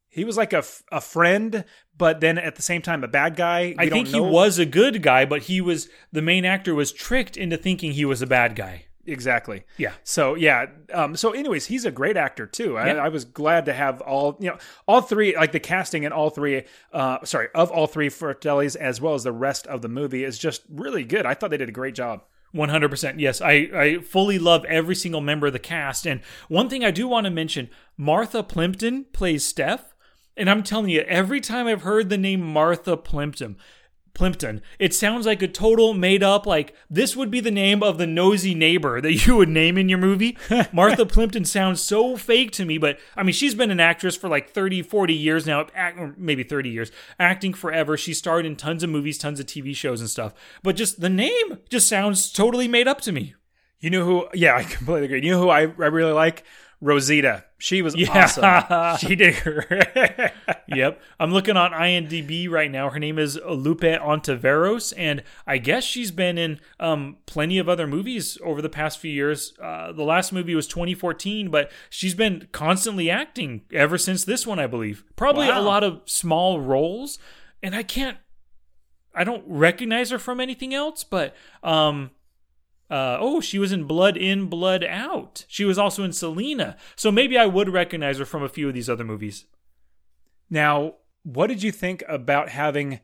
He was like a, a friend, but then at the same time a bad guy. We I think he was a good guy, but he was the main actor was tricked into thinking he was a bad guy. exactly. Yeah. So yeah. Um, so anyways, he's a great actor too. I, Yeah. I was glad to have all you know all three like the casting in all three. Uh, sorry, of all three Fratellis as well as the rest of the movie is just really good. I thought they did a great job. 100%. Yes, I, I fully love every single member of the cast. And one thing I do want to mention Martha Plimpton plays Steph. And I'm telling you, every time I've heard the name Martha Plimpton, Plimpton, it sounds like a total made up, like this would be the name of the nosy neighbor that [laughs] you would name in your movie. [laughs] Martha Plimpton sounds so fake to me, but I mean, she's been an actress for like 30, 40 years now, act, or maybe 30 years, acting forever. She starred in tons of movies, tons of TV shows and stuff. But just the name just sounds totally made up to me. You know who? Yeah, I completely agree. You know who I, I really like? Rosita. She was Yeah. awesome. [laughs] She did her. yep. I'm looking on IMDb right now. Her name is Lupe Ontiveros, and I guess she's been in um, plenty of other movies over the past few years. Uh, the last movie was 2014, but she's been constantly acting ever since this one, I believe. Probably a lot of small roles, and I can't. I don't recognize her from anything else, but um, uh, oh, she was in Blood In, Blood Out. She was also in Selena. So maybe I would recognize her from a few of these other movies. now, what did you think about having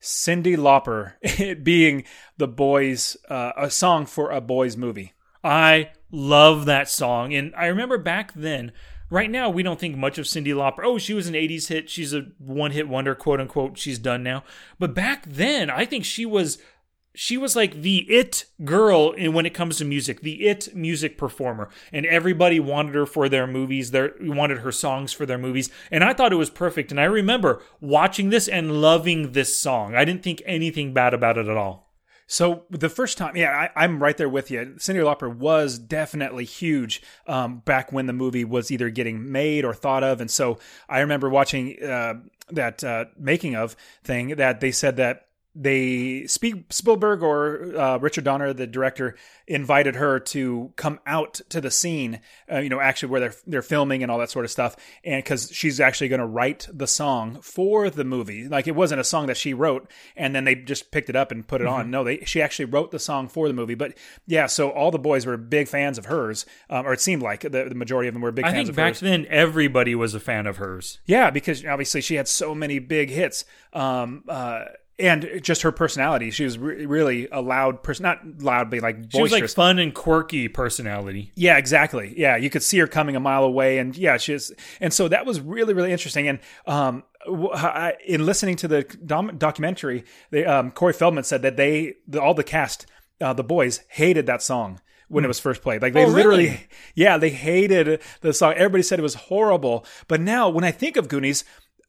Cyndi Lauper [laughs] it being the boys uh, a song for a boys movie? I love that song. And I remember back then, right now, we don't think much of Cyndi Lauper. Oh, she was an 80s hit. She's a one hit wonder, quote unquote. She's done now. But back then, I think she was. She was like the it girl in when it comes to music, the it music performer, and everybody wanted her for their movies. Their wanted her songs for their movies, and I thought it was perfect. And I remember watching this and loving this song. I didn't think anything bad about it at all. So the first time, yeah, I, I'm right there with you. Cyndi Lauper was definitely huge um, back when the movie was either getting made or thought of, and so I remember watching uh, that uh, making of thing that they said that they Spe- Spielberg or uh, Richard Donner, the director, invited her to come out to the scene, uh, you know, actually where they're they're filming and all that sort of stuff, and because she's actually going to write the song for the movie, like it wasn't a song that she wrote and then they just picked it up and put it on. No, they she actually wrote the song for the movie. But yeah, so all the boys were big fans of hers, um, or it seemed like the, the majority of them were big I fans think of back hers. then everybody was a fan of hers. Yeah, because obviously she had so many big hits. Um, uh, and just her personality, she was re- really a loud person, not loud, but like She was like boisterous. fun and quirky personality. yeah, exactly. Yeah, you could see her coming a mile away, and yeah, she's and so that was really really interesting. And um, I- in listening to the dom- documentary, they, um, Corey Feldman said that they the, all the cast, uh, the boys hated that song when it was first played. Like they Oh, literally, really? yeah, they hated the song. Everybody said it was horrible. But now when I think of Goonies,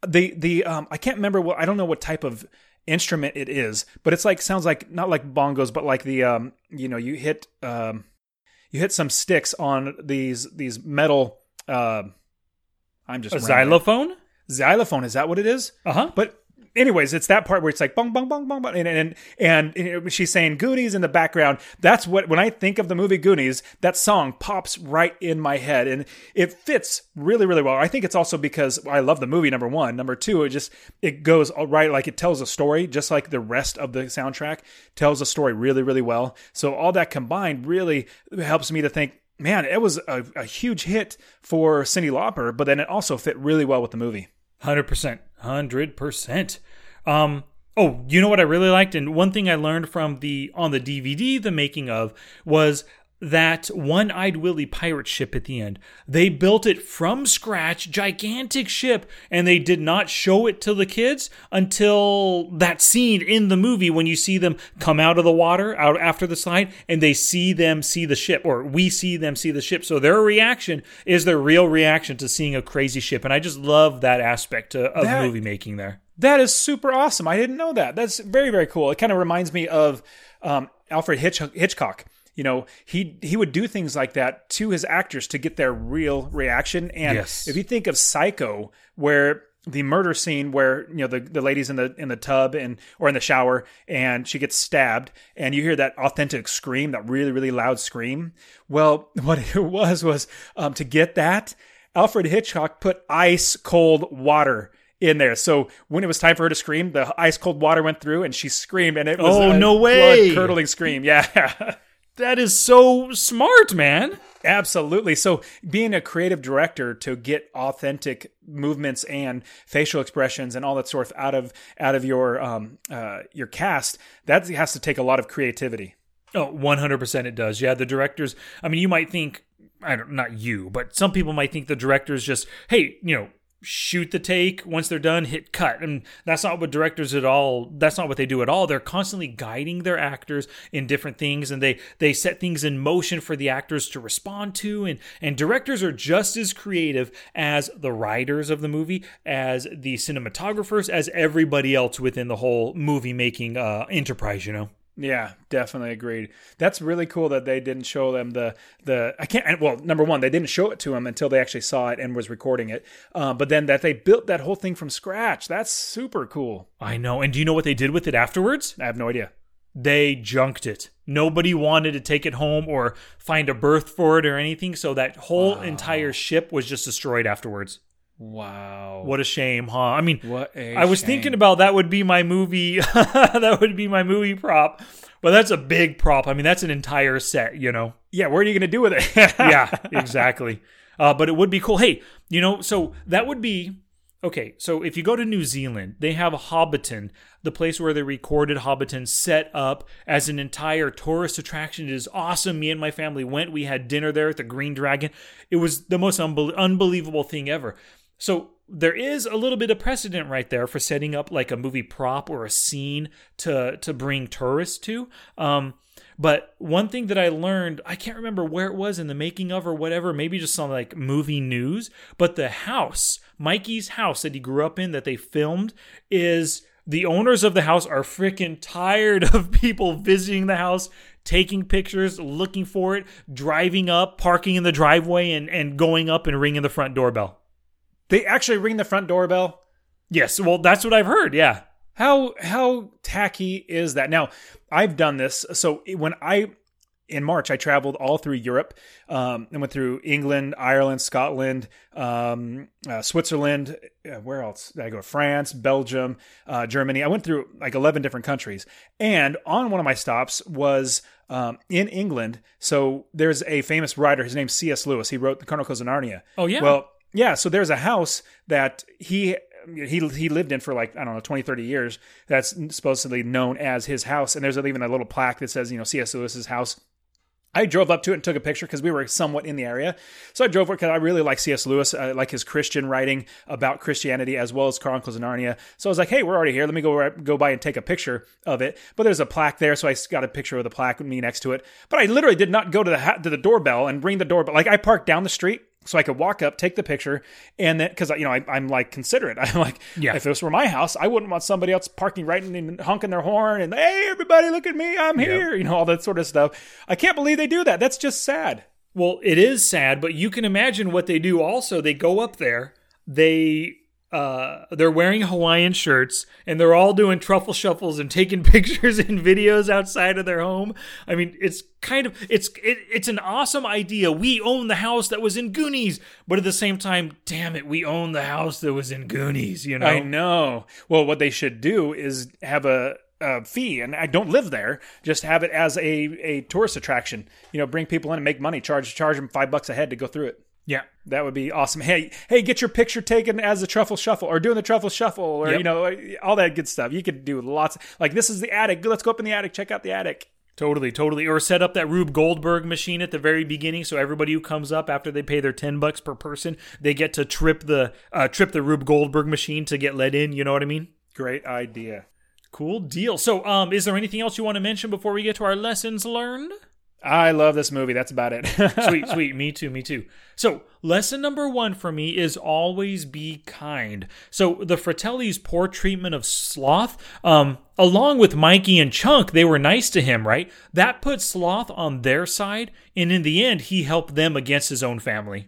the the um, I can't remember what I don't know what type of instrument it is, but it's like sounds like not like bongos, but like the um, you know, you hit um, you hit some sticks on these these metal. Uh, I'm just A rambling. xylophone? Xylophone is that what it is? Uh huh. But anyways, it's that part where it's like bong bong bong bong, bong and and and, and she's saying Goonies in the background. That's what when I think of the movie Goonies, that song pops right in my head, and it fits really really well. I think it's also because I love the movie. Number one, number two, it just it goes all right like it tells a story, just like the rest of the soundtrack tells a story really really well. So all that combined really helps me to think. Man, it was a, a huge hit for Cyndi Lauper, but then it also fit really well with the movie. Hundred percent, hundred percent. Um. Oh, you know what I really liked, and one thing I learned from the on the DVD, the making of was that one eyed Willie pirate ship at the end. They built it from scratch, gigantic ship, and they did not show it to the kids until that scene in the movie when you see them come out of the water, out after the slide, and they see them see the ship, or we see them see the ship. So their reaction is their real reaction to seeing a crazy ship. And I just love that aspect of That- movie making there. That is super awesome. I didn't know that. That's very very cool. It kind of reminds me of um, Alfred Hitch- Hitchcock. You know, he he would do things like that to his actors to get their real reaction. And Yes. if you think of Psycho, where the murder scene where you know the, the ladies in the in the tub and or in the shower and she gets stabbed and you hear that authentic scream that really really loud scream well [laughs] what it was was um, to get that alfred hitchcock put ice cold water in there so when it was time for her to scream the ice cold water went through and she screamed and it was Oh, a no way. curdling scream yeah [laughs] That is so smart, man. Absolutely. So, being a creative director to get authentic movements and facial expressions and all that sort of out of out of your um, uh, your cast, that has to take a lot of creativity. Oh, 100% it does. Yeah, the directors, I mean, you might think, I don't, not you, but some people might think the directors just, hey, you know, shoot the take. Once they're done, hit cut. And that's not what directors at all, that's not what they do at all. They're constantly guiding their actors in different things and they, they set things in motion for the actors to respond to. And, and directors are just as creative as the writers of the movie, as the cinematographers, as everybody else within the whole movie making uh, enterprise, you know? Yeah, definitely agreed. That's really cool that they didn't show them the the I can't well number one they didn't show it to them until they actually saw it and was recording it. Uh, but then that they built that whole thing from scratch. That's super cool. I know. And do you know what they did with it afterwards? I have no idea. They junked it. Nobody wanted to take it home or find a berth for it or anything. So that whole entire ship was just destroyed afterwards. Wow. What a shame, huh? I mean, What a I was shame. thinking about that would be my movie. [laughs] that would be my movie prop. But that's a big prop. I mean, that's an entire set, you know? Yeah, what are you going to do with it? [laughs] yeah, [laughs] exactly. Uh, but it would be cool. Hey, you know, so that would be okay. So if you go to New Zealand, they have Hobbiton, the place where they recorded Hobbiton, set up as an entire tourist attraction. It is awesome. Me and my family went. We had dinner there at the Green Dragon. It was the most unbel- unbelievable thing ever. So there is a little bit of precedent right there for setting up like a movie prop or a scene to to bring tourists to. Um, but one thing that I learned, I can't remember where it was in the making of or whatever, maybe just some like movie news, but the house, Mikey's house that he grew up in that they filmed is the owners of the house are freaking tired of [laughs] people visiting the house, taking pictures, looking for it, driving up, parking in the driveway and and going up and ringing the front doorbell. They actually ring the front doorbell. Yes, well that's what I've heard. Yeah. How how tacky is that? Now, I've done this. So when I in March, I traveled all through Europe um, and went through England, Ireland, Scotland, um, uh, Switzerland. Uh, where else did I go? France, Belgium, uh, Germany. I went through like 11 different countries. And on one of my stops was um, in England. So there's a famous writer. His name's C.S. Lewis. He wrote The Chronicles of Narnia. Oh, yeah? Well, yeah. So there's a house that he he he lived in for like I don't know 20 30 years that's supposedly known as his house and there's even a little plaque that says you know C.S. Lewis's house I drove up to it and took a picture because we were somewhat in the area. So I drove it because I really like C.S. Lewis. I like his Christian writing about Christianity as well as Chronicles of Narnia. So I was like, hey, we're already here. Let me go go by and take a picture of it. But there's a plaque there, so I got a picture of the plaque with me next to it. But I literally did not go to the ha- to the doorbell and ring the doorbell. Like I parked down the street so I could walk up, take the picture, and then because you know I, I'm like considerate. [laughs] I'm like, Yeah. if this were my house, I wouldn't want somebody else parking right and, and honking their horn and hey, everybody, look at me, I'm here. You know all that sort of stuff. I can't believe they do that. That's just sad. Well, it is sad, but you can imagine what they do also. They go up there, they uh they're wearing Hawaiian shirts and they're all doing truffle shuffles and taking [laughs] pictures and videos outside of their home. I mean, it's kind of it's it, it's an awesome idea. We own the house that was in Goonies, but at the same time, damn it, we own the house that was in Goonies, you know. I know. Well, what they should do is have a, a fee, and I don't live there. Just have it as a, a tourist attraction. You know, bring people in and make money. Charge charge them five bucks a head to go through it. Yeah. That would be awesome. Hey, hey, get your picture taken as the truffle shuffle, or doing the truffle shuffle, or Yep. you know, all that good stuff. You could do lots. Like this is the attic. Let's go up in the attic. Check out the attic. Totally, totally. Or set up that Rube Goldberg machine at the very beginning, so everybody who comes up after they pay their ten bucks per person, they get to trip the uh, trip the Rube Goldberg machine to get let in. You know what I mean? Great idea. Cool deal. So, um, is there anything else you want to mention before we get to our lessons learned? I love this movie. That's about it. [laughs] sweet, sweet. Me too, me too. So, lesson number one for me is always be kind. So, the Fratelli's poor treatment of Sloth, um, along with Mikey and Chunk, they were nice to him, right? That put Sloth on their side, and in the end, he helped them against his own family.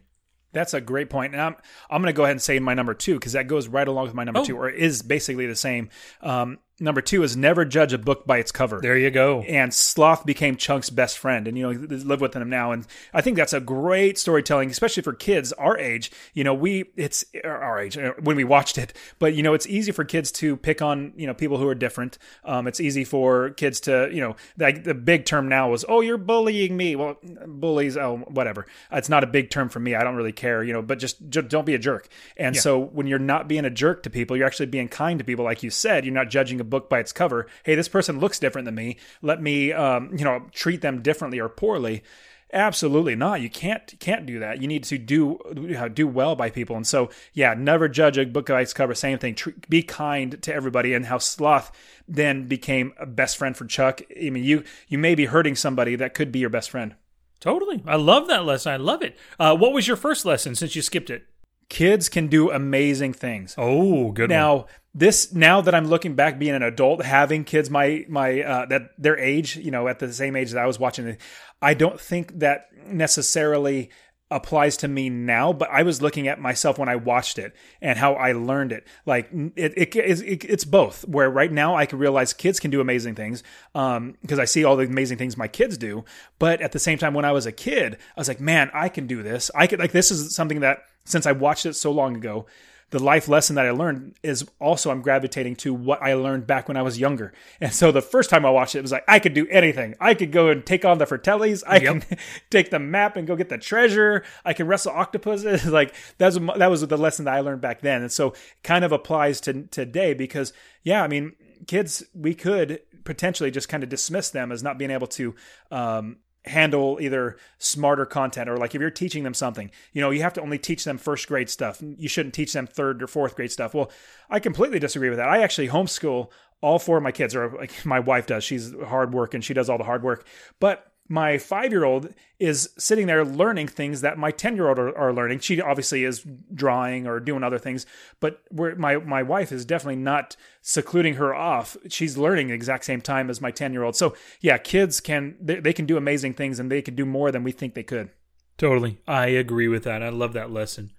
That's a great point. And I'm, I'm going to go ahead and say my number two because that goes right along with my number Oh. two, or is basically the same. Um, number two is never judge a book by its cover. There you go. and Sloth became Chunk's best friend, and you know live with him now. And I think that's a great storytelling, especially for kids our age. You know, we it's our age uh, when we watched it, but you know it's easy for kids to pick on you know people who are different. Um, it's easy for kids to you know like the big term now was oh you're bullying me. Well, bullies oh whatever. It's not a big term for me. I don't really care. You know, but just, just don't be a jerk. And so when you're not being a jerk to people, you're actually being kind to people, like you said. You're not judging a book by its cover. Hey, this person looks different than me. Let me, um, you know, treat them differently or poorly. Absolutely not. You can't can't do that. You need to do uh, do well by people. And so, yeah, never judge a book by its cover. Same thing. Be kind to everybody. And how Sloth then became a best friend for Chuck. I mean, you you may be hurting somebody that could be your best friend. Totally. I love that lesson. I love it. Uh, what was your first lesson since you skipped it? Kids can do amazing things. Oh, good one. This now that i'm looking back being an adult having kids my my uh that their age you know at the same age that i was watching i don't think that necessarily applies to me now but i was looking at myself when i watched it and how i learned it. Like it, it, it it's both where right now i can realize kids can do amazing things um because i see all the amazing things my kids do but at the same time when i was a kid i was like man i can do this. I could like this is something that since i watched it so long ago the life lesson that I learned is also I'm gravitating to what I learned back when I was younger. And so the first time I watched it, it was like I could do anything. I could go and take on the Fratellis. I can [laughs] take the map and go get the treasure. I can wrestle octopuses. [laughs] like that's that was the lesson that I learned back then. And so kind of applies to today because yeah, I mean kids we could potentially just kind of dismiss them as not being able to um, handle either smarter content or like if you're teaching them something you know you have to only teach them first grade stuff. You shouldn't teach them third or fourth grade stuff. Well i completely disagree with that. I actually homeschool all four of my kids or like [laughs] my wife does. She's hard work and she does all the hard work. But my five year old is sitting there learning things that my 10 year old are, are, learning. She obviously is drawing or doing other things, but my, my wife is definitely not secluding her off. She's learning the exact same time as my 10 year old. So yeah, kids can, they, they can do amazing things and they can do more than we think they could. Totally. I agree with that. I love that lesson.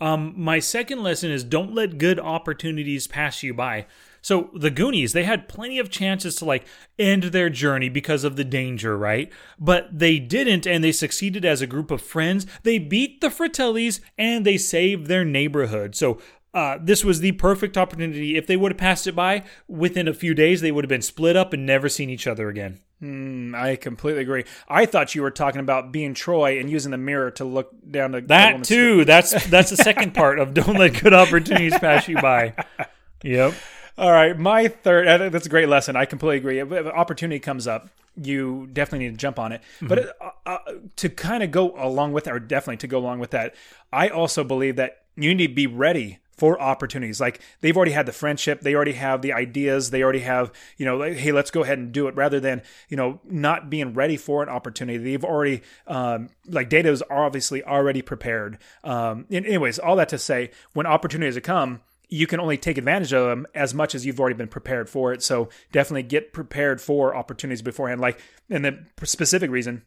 Um, my second lesson is don't let good opportunities pass you by. So the Goonies, they had plenty of chances to like end their journey because of the danger, right? But they didn't, and they succeeded as a group of friends. They beat the Fratellis and they saved their neighborhood. So uh, this was the perfect opportunity. If they would have passed it by within a few days, they would have been split up and never seen each other again. Mm, I completely agree. I thought you were talking about being Troy and using the mirror to look down the that too. That's that's the second [laughs] part of don't let good opportunities pass you by. Yep. All right, my third. That's a great lesson. I completely agree. If an opportunity comes up, you definitely need to jump on it. Mm-hmm. But uh, uh, to kind of go along with or definitely to go along with that, I also believe that you need to be ready for opportunities. Like they've already had the friendship, they already have the ideas, they already have, you know, like, hey, let's go ahead and do it rather than, you know, not being ready for an opportunity. They've already, um, like data is obviously already prepared. Um, anyways, all that to say, when opportunities come, you can only take advantage of them as much as you've already been prepared for it. So definitely get prepared for opportunities beforehand. Like, and the specific reason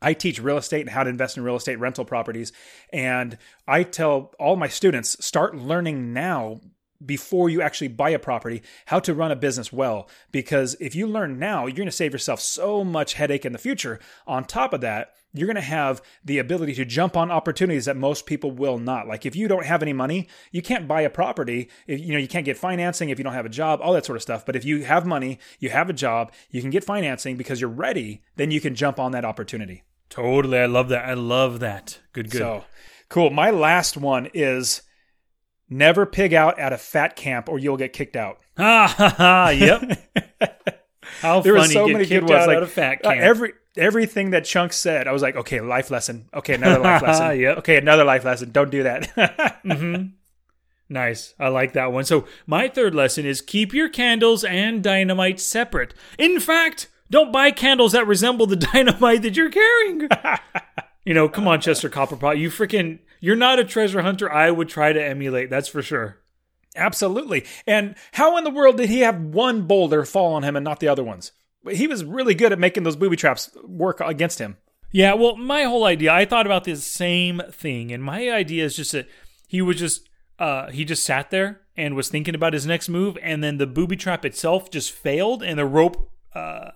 I teach real estate and how to invest in real estate rental properties. And I tell all my students start learning now before you actually buy a property how to run a business well. Because if you learn now, you're going to save yourself so much headache in the future. On top of that, you're going to have the ability to jump on opportunities that most people will not. Like if you don't have any money, you can't buy a property. If, you know, you can't get financing if you don't have a job, all that sort of stuff. But if you have money, you have a job, you can get financing because you're ready, then you can jump on that opportunity. Totally. I love that. I love that. Good, good. So cool. My last one is never pig out at a fat camp or you'll get kicked out. [laughs] Ah, ha, ha, yep. [laughs] How there funny! so get many kicked good ones. out Like at a fat uh, camp. every everything that Chunk said, I was like, okay, life lesson. Okay, another life [laughs] lesson. Yep. Okay, another life lesson. Don't do that. Nice. I like that one. So, my third lesson is keep your candles and dynamite separate. In fact, don't buy candles that resemble the dynamite that you're carrying. you know, come on, Chester Copperpot. You freaking, you're not a treasure hunter I would try to emulate. That's for sure. Absolutely. And how in the world did he have one boulder fall on him and not the other ones? He was really good at making those booby traps work against him. Yeah, well, my whole idea, I thought about this same thing, and my idea is just that he was just, uh, he just sat there and was thinking about his next move, and then the booby trap itself just failed, and the rope uh,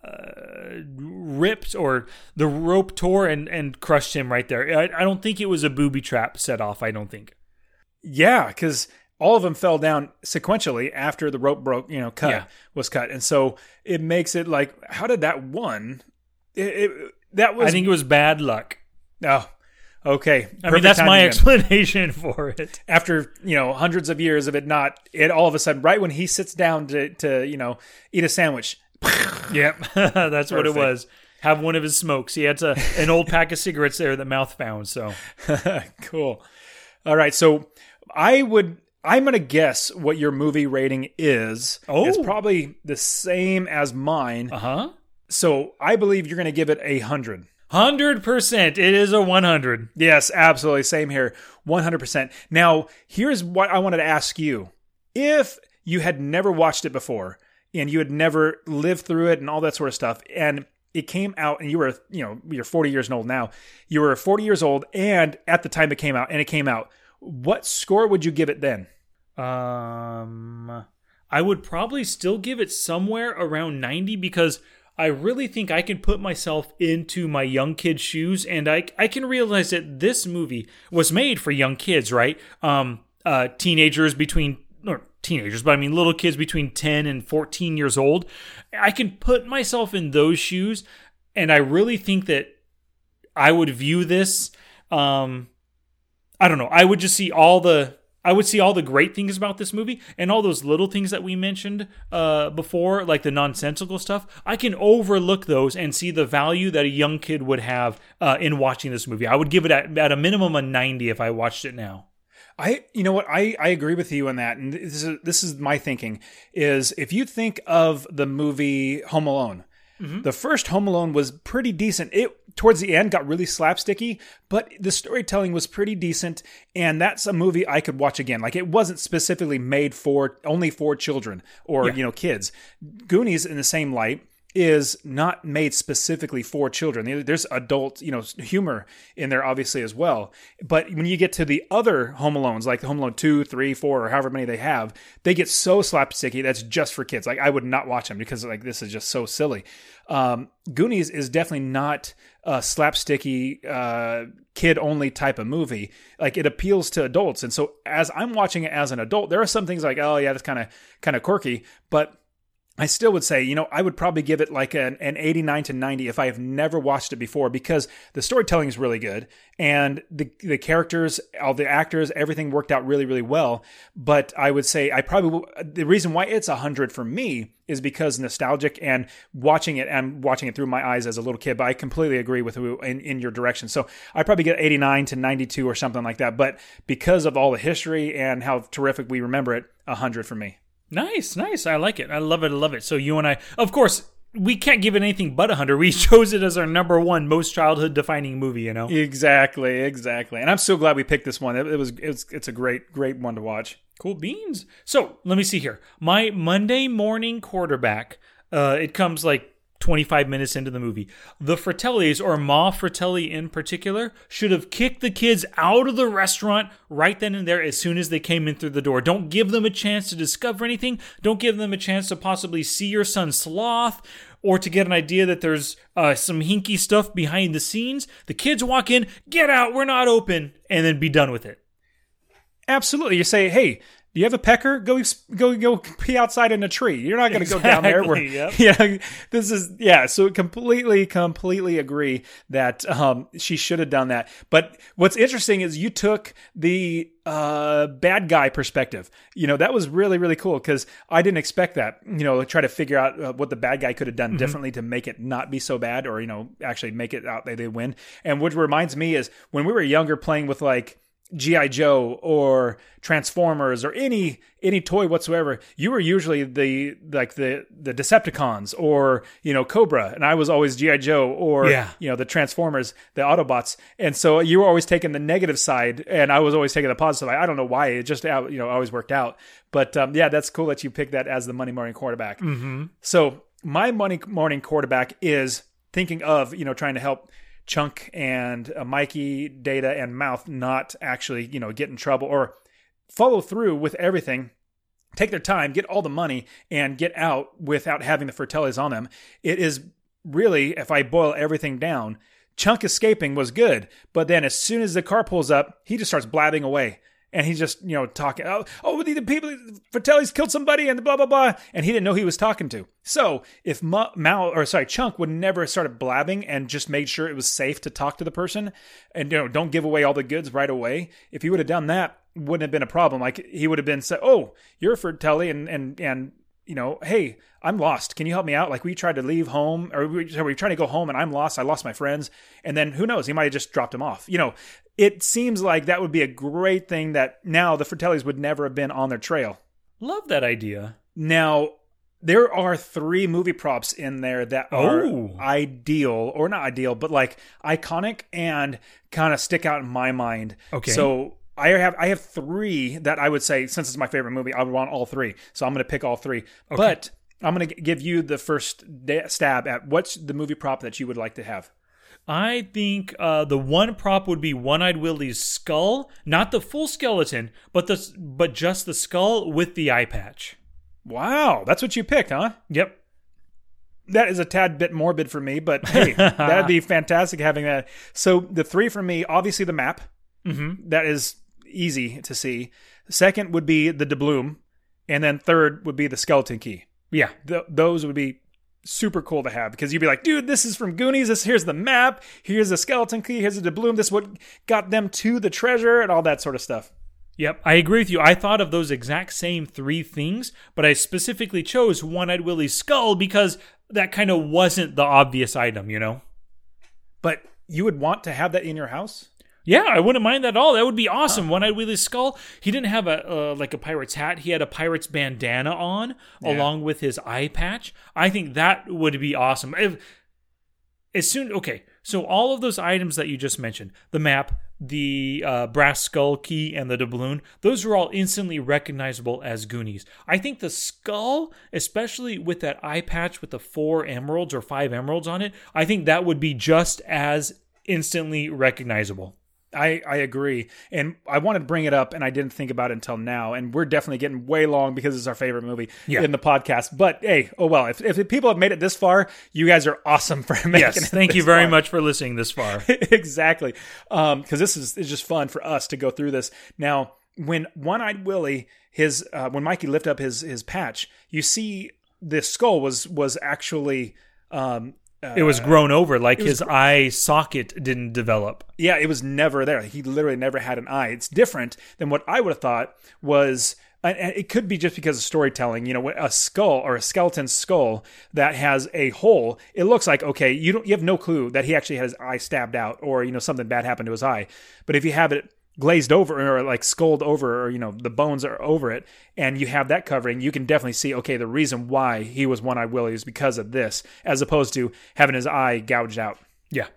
ripped or the rope tore and, and crushed him right there. I, I don't think it was a booby trap set off. I don't think. Yeah, because all of them fell down sequentially after the rope broke, you know, cut Yeah. was cut, and so it makes it like, how did that one? It, it, that was. I think it was bad luck. Oh, okay. I mean, that's my explanation [laughs] for it. After you know hundreds of years of it not, it all of a sudden, right when he sits down to to you know eat a sandwich, [laughs] Yep, [laughs] that's what it was. Have one of his smokes. He had to, an old pack of cigarettes there that mouth found. So [laughs] cool. All right, so I would. I'm gonna guess what your movie rating is. Oh. it's probably the same as mine. Uh huh. So I believe you're gonna give it a hundred. Hundred percent. It is a one hundred. Yes, absolutely. Same here. 100%. Now, here's what I wanted to ask you. If you had never watched it before and you had never lived through it and all that sort of stuff, and it came out and you were, you know, you're 40 years old now, you were 40 years old and at the time it came out and it came out, what score would you give it then? Um, I would probably still give it somewhere around ninety because I really think I can put myself into my young kid's shoes, and I I can realize that this movie was made for young kids, right? Um, uh, teenagers between or teenagers, but I mean little kids between ten and fourteen years old. I can put myself in those shoes, and I really think that I would view this. Um, I don't know. I would just see all the I would see all the great things about this movie and all those little things that we mentioned uh, before, like the nonsensical stuff. I can overlook those and see the value that a young kid would have uh, in watching this movie. I would give it at, at a minimum a ninety if I watched it now. I, you know what, I, I agree with you on that, and this is this is my thinking. Is if you think of the movie Home Alone, mm-hmm. the first Home Alone was pretty decent. It towards the end got really slapsticky, but the storytelling was pretty decent, and that's a movie I could watch again. Like it wasn't specifically made for only for children or you know kids. Goonies, in the same light, is not made specifically for children. There's adult, you know, humor in there obviously as well. But when you get to the other Home Alones, like Home Alone 2, 3, 4, or however many they have, they get so slapsticky that's just for kids. Like I would not watch them because like this is just so silly. Um, Goonies is definitely not a slapsticky, uh, kid only type of movie. Like it appeals to adults. And so as I'm watching it as an adult, there are some things like, oh yeah, that's kind of kind of quirky, but I still would say, you know, I would probably give it like an, an 89 to 90 if I have never watched it before because the storytelling is really good and the the characters, all the actors, everything worked out really, really well. But I would say I probably the reason why it's 100 for me is because nostalgic and watching it and watching it through my eyes as a little kid. But I completely agree with you in, in your direction. So I probably get 89 to 92 or something like that. But because of all the history and how terrific we remember it, 100 for me. Nice, nice. I like it. I love it. I love it. So you and I, of course, we can't give it anything but a hundred. We [laughs] chose it as our number one most childhood defining movie. You know. Exactly, exactly. And I'm so glad we picked this one. It, it was it's it's a great great one to watch. Cool beans. So let me see here. My Monday morning quarterback. Uh, it comes like 25 minutes into the movie. The Fratellis, or Ma Fratelli in particular, should have kicked the kids out of the restaurant right then and there as soon as they came in through the door. Don't give them a chance to discover anything. Don't give them a chance to possibly see your son sloth or to get an idea that there's uh, some hinky stuff behind the scenes. The kids walk in, get out, we're not open, and then be done with it. Absolutely. You say, hey, Do you have a pecker? Go go go pee outside in a tree. You're not going to go down there. Where, Exactly, [laughs] yeah, this is yeah. So completely, completely agree that um, she should have done that. But what's interesting is you took the uh, bad guy perspective. You know that was really really cool because I didn't expect that. You know, try to figure out uh, what the bad guy could have done differently to make it not be so bad, or you know, actually make it out that they win. And what reminds me is when we were younger playing with like GI Joe or Transformers or any any toy whatsoever, you were usually the like the the Decepticons or you know Cobra, and I was always GI Joe or Yeah. you know the Transformers, the Autobots, and so you were always taking the negative side, and I was always taking the positive. I don't know why it just uh, you know always worked out, but um, yeah, that's cool that you picked that as the money morning quarterback. Mm-hmm. So my money morning quarterback is thinking of you know trying to help Chunk and uh, Mikey, Data, and Mouth not actually, you know, get in trouble or follow through with everything. Take their time, get all the money, and get out without having the Fratellis on them. It is really, if I boil everything down, Chunk escaping was good, but then as soon as the car pulls up, he just starts blabbing away. And he's just, you know, talking, oh, oh the, people, Fratelli's killed somebody and blah, blah, blah. And he didn't know he was talking to. So if Ma, Mal, or sorry, Chunk would never have started blabbing and just made sure it was safe to talk to the person and, you know, don't give away all the goods right away. If he would have done that, wouldn't have been a problem. Like he would have been said, oh, you're Fratelli and, and, and, you know, hey, I'm lost. Can you help me out? Like we tried to leave home, or we, were trying to go home, and I'm lost. I lost my friends, and then who knows? He might have just dropped him off. You know, it seems like that would be a great thing that now the Fratellis would never have been on their trail. Love that idea. Now, there are three movie props in there that are Oh. ideal, or not ideal, but like iconic and kind of stick out in my mind. Okay. So I have I have three that I would say since it's my favorite movie, I would want all three. So I'm going to pick all three. But I'm going to give you the first da- stab at what's the movie prop that you would like to have. I think uh, the one prop would be One-Eyed Willie's skull, not the full skeleton, but the but just the skull with the eye patch. Wow, that's what you picked, huh? Yep. that is a tad bit morbid for me, but hey, [laughs] that'd be fantastic having that. So the three for me, obviously the map. Mm-hmm. That is easy to see. Second would be the doubloon, and then third would be the skeleton key. Yeah. Th- those would be super cool to have because you'd be like, dude, this is from Goonies. This here's the map. Here's the skeleton key. Here's the doubloon. This is what got them to the treasure and all that sort of stuff. Yep, I agree with you. I thought of those exact same three things, but I specifically chose One Eyed Willie's skull because that kind of wasn't the obvious item, you know? But you would want to have that in your house. Yeah, I wouldn't mind that at all. That would be awesome. One Eyed Willie's skull. He didn't have a uh, like a pirate's hat. He had a pirate's bandana on along with his eye patch. I think that would be awesome. If, as soon okay, so all of those items that you just mentioned, the map, the uh, brass skull key, and the doubloon, those are all instantly recognizable as Goonies. I think the skull, especially with that eye patch with the four emeralds or five emeralds on it, I think that would be just as instantly recognizable. I, I agree. And I wanted to bring it up, and I didn't think about it until now. And we're definitely getting way long because it's our favorite movie Yeah. in the podcast. But hey, oh well, if, if people have made it this far, you guys are awesome for [laughs] making it. Yes, thank you very far. much for listening this far. [laughs] exactly. Because this is, is just fun for us to go through this. Now, when One Eyed Willie, his uh, when Mikey lift up his his patch, you see the skull was was actually. Um, uh, It was grown over, like his eye socket didn't develop. Yeah, it was never there. He literally never had an eye. It's different than what I would have thought was. And and it could be just because of storytelling. You know, a skull or a skeleton skull that has a hole. It looks like okay, you don't, you have no clue that he actually had his eye stabbed out, or you know something bad happened to his eye. But if you have it glazed over or like skulled over, or you know the bones are over it, and you have that covering, you can definitely see okay the reason why he was one eye Willie is because of this, as opposed to having his eye gouged out. Yeah,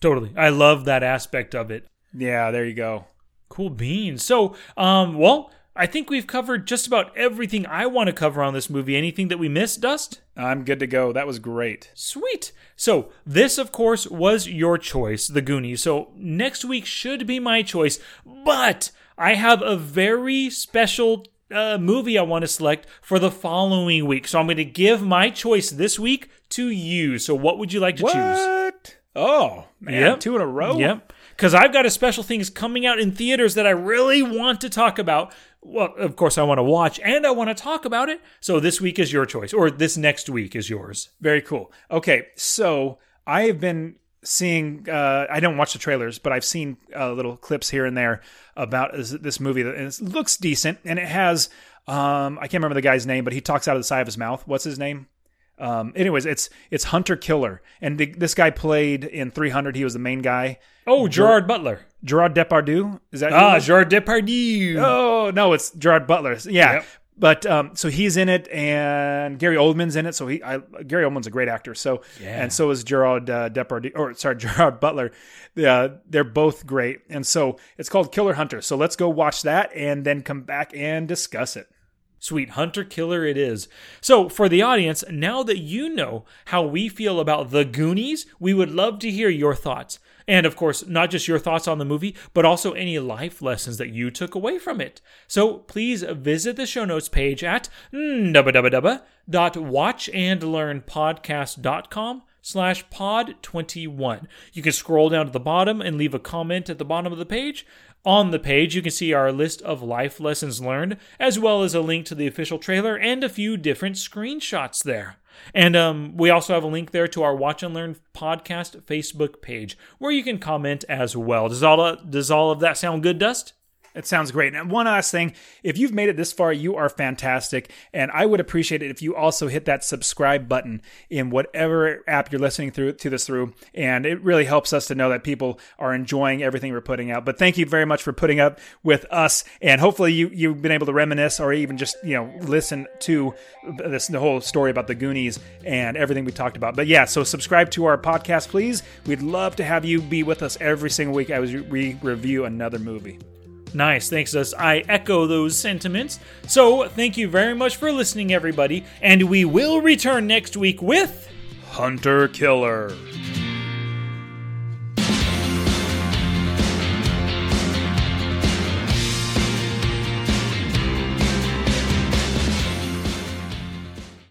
totally. I love that aspect of it. Yeah, there you go. Cool beans. So, um, well, I think we've covered just about everything I want to cover on this movie. Anything that we missed, Dust? I'm good to go. That was great. Sweet. So, this, of course, was your choice, The Goonies. So, next week should be my choice, but I have a very special uh, movie I want to select for the following week. So, I'm going to give my choice this week to you. So, what would you like to choose? What? Oh, man. Yep. Two in a row? Yep. Because I've got a special things coming out in theaters that I really want to talk about. Well, of course, I want to watch and I want to talk about it. So this week is your choice, or this next week is yours. Very cool. Okay, so I have been seeing. Uh, I don't watch the trailers, but I've seen uh, little clips here and there about this, movie, that looks decent, and it has. Um, I can't remember the guy's name, but he talks out of the side of his mouth. What's his name? Um, anyways, it's it's Hunter Killer, and the, this guy played in 300. He was the main guy. Oh, Gerard Butler. Gerard Depardieu. Is that? Ah. Gerard Depardieu. Oh no, it's Gerard Butler. Yeah, Yep. but um, so he's in it, and Gary Oldman's in it. So he, I, Gary Oldman's a great actor. So Yeah. and so is Gerard uh, Depardieu, or sorry, [laughs] Gerard Butler. Uh, they're both great, and so it's called Killer Hunter. So let's go watch that, and then come back and discuss it. Sweet Hunter Killer it is. So, for the audience, now that you know how we feel about The Goonies, we would love to hear your thoughts. And of course, not just your thoughts on the movie, but also any life lessons that you took away from it. So please visit the show notes page at www.watchandlearnpodcast.com slash pod 21. You can scroll down to the bottom and leave a comment at the bottom of the page. On the page, you can see our list of life lessons learned, as well as a link to the official trailer and a few different screenshots there. And um, we also have a link there to our Watch and Learn podcast Facebook page, where you can comment as well. Does all does all of that sound good, Dust? It sounds great. And one last thing if you've made it this far, you are fantastic. And I would appreciate it if you also hit that subscribe button in whatever app you're listening through to this through. And it really helps us to know that people are enjoying everything we're putting out. But thank you very much for putting up with us. And hopefully you, you've been able to reminisce or even just, you know, listen to this the whole story about the Goonies and everything we talked about. But yeah, so subscribe to our podcast, please. We'd love to have you be with us every single week as we review another movie. Nice, thanks, Dust. I echo those sentiments. So, thank you very much for listening, everybody, and we will return next week with Hunter Killer.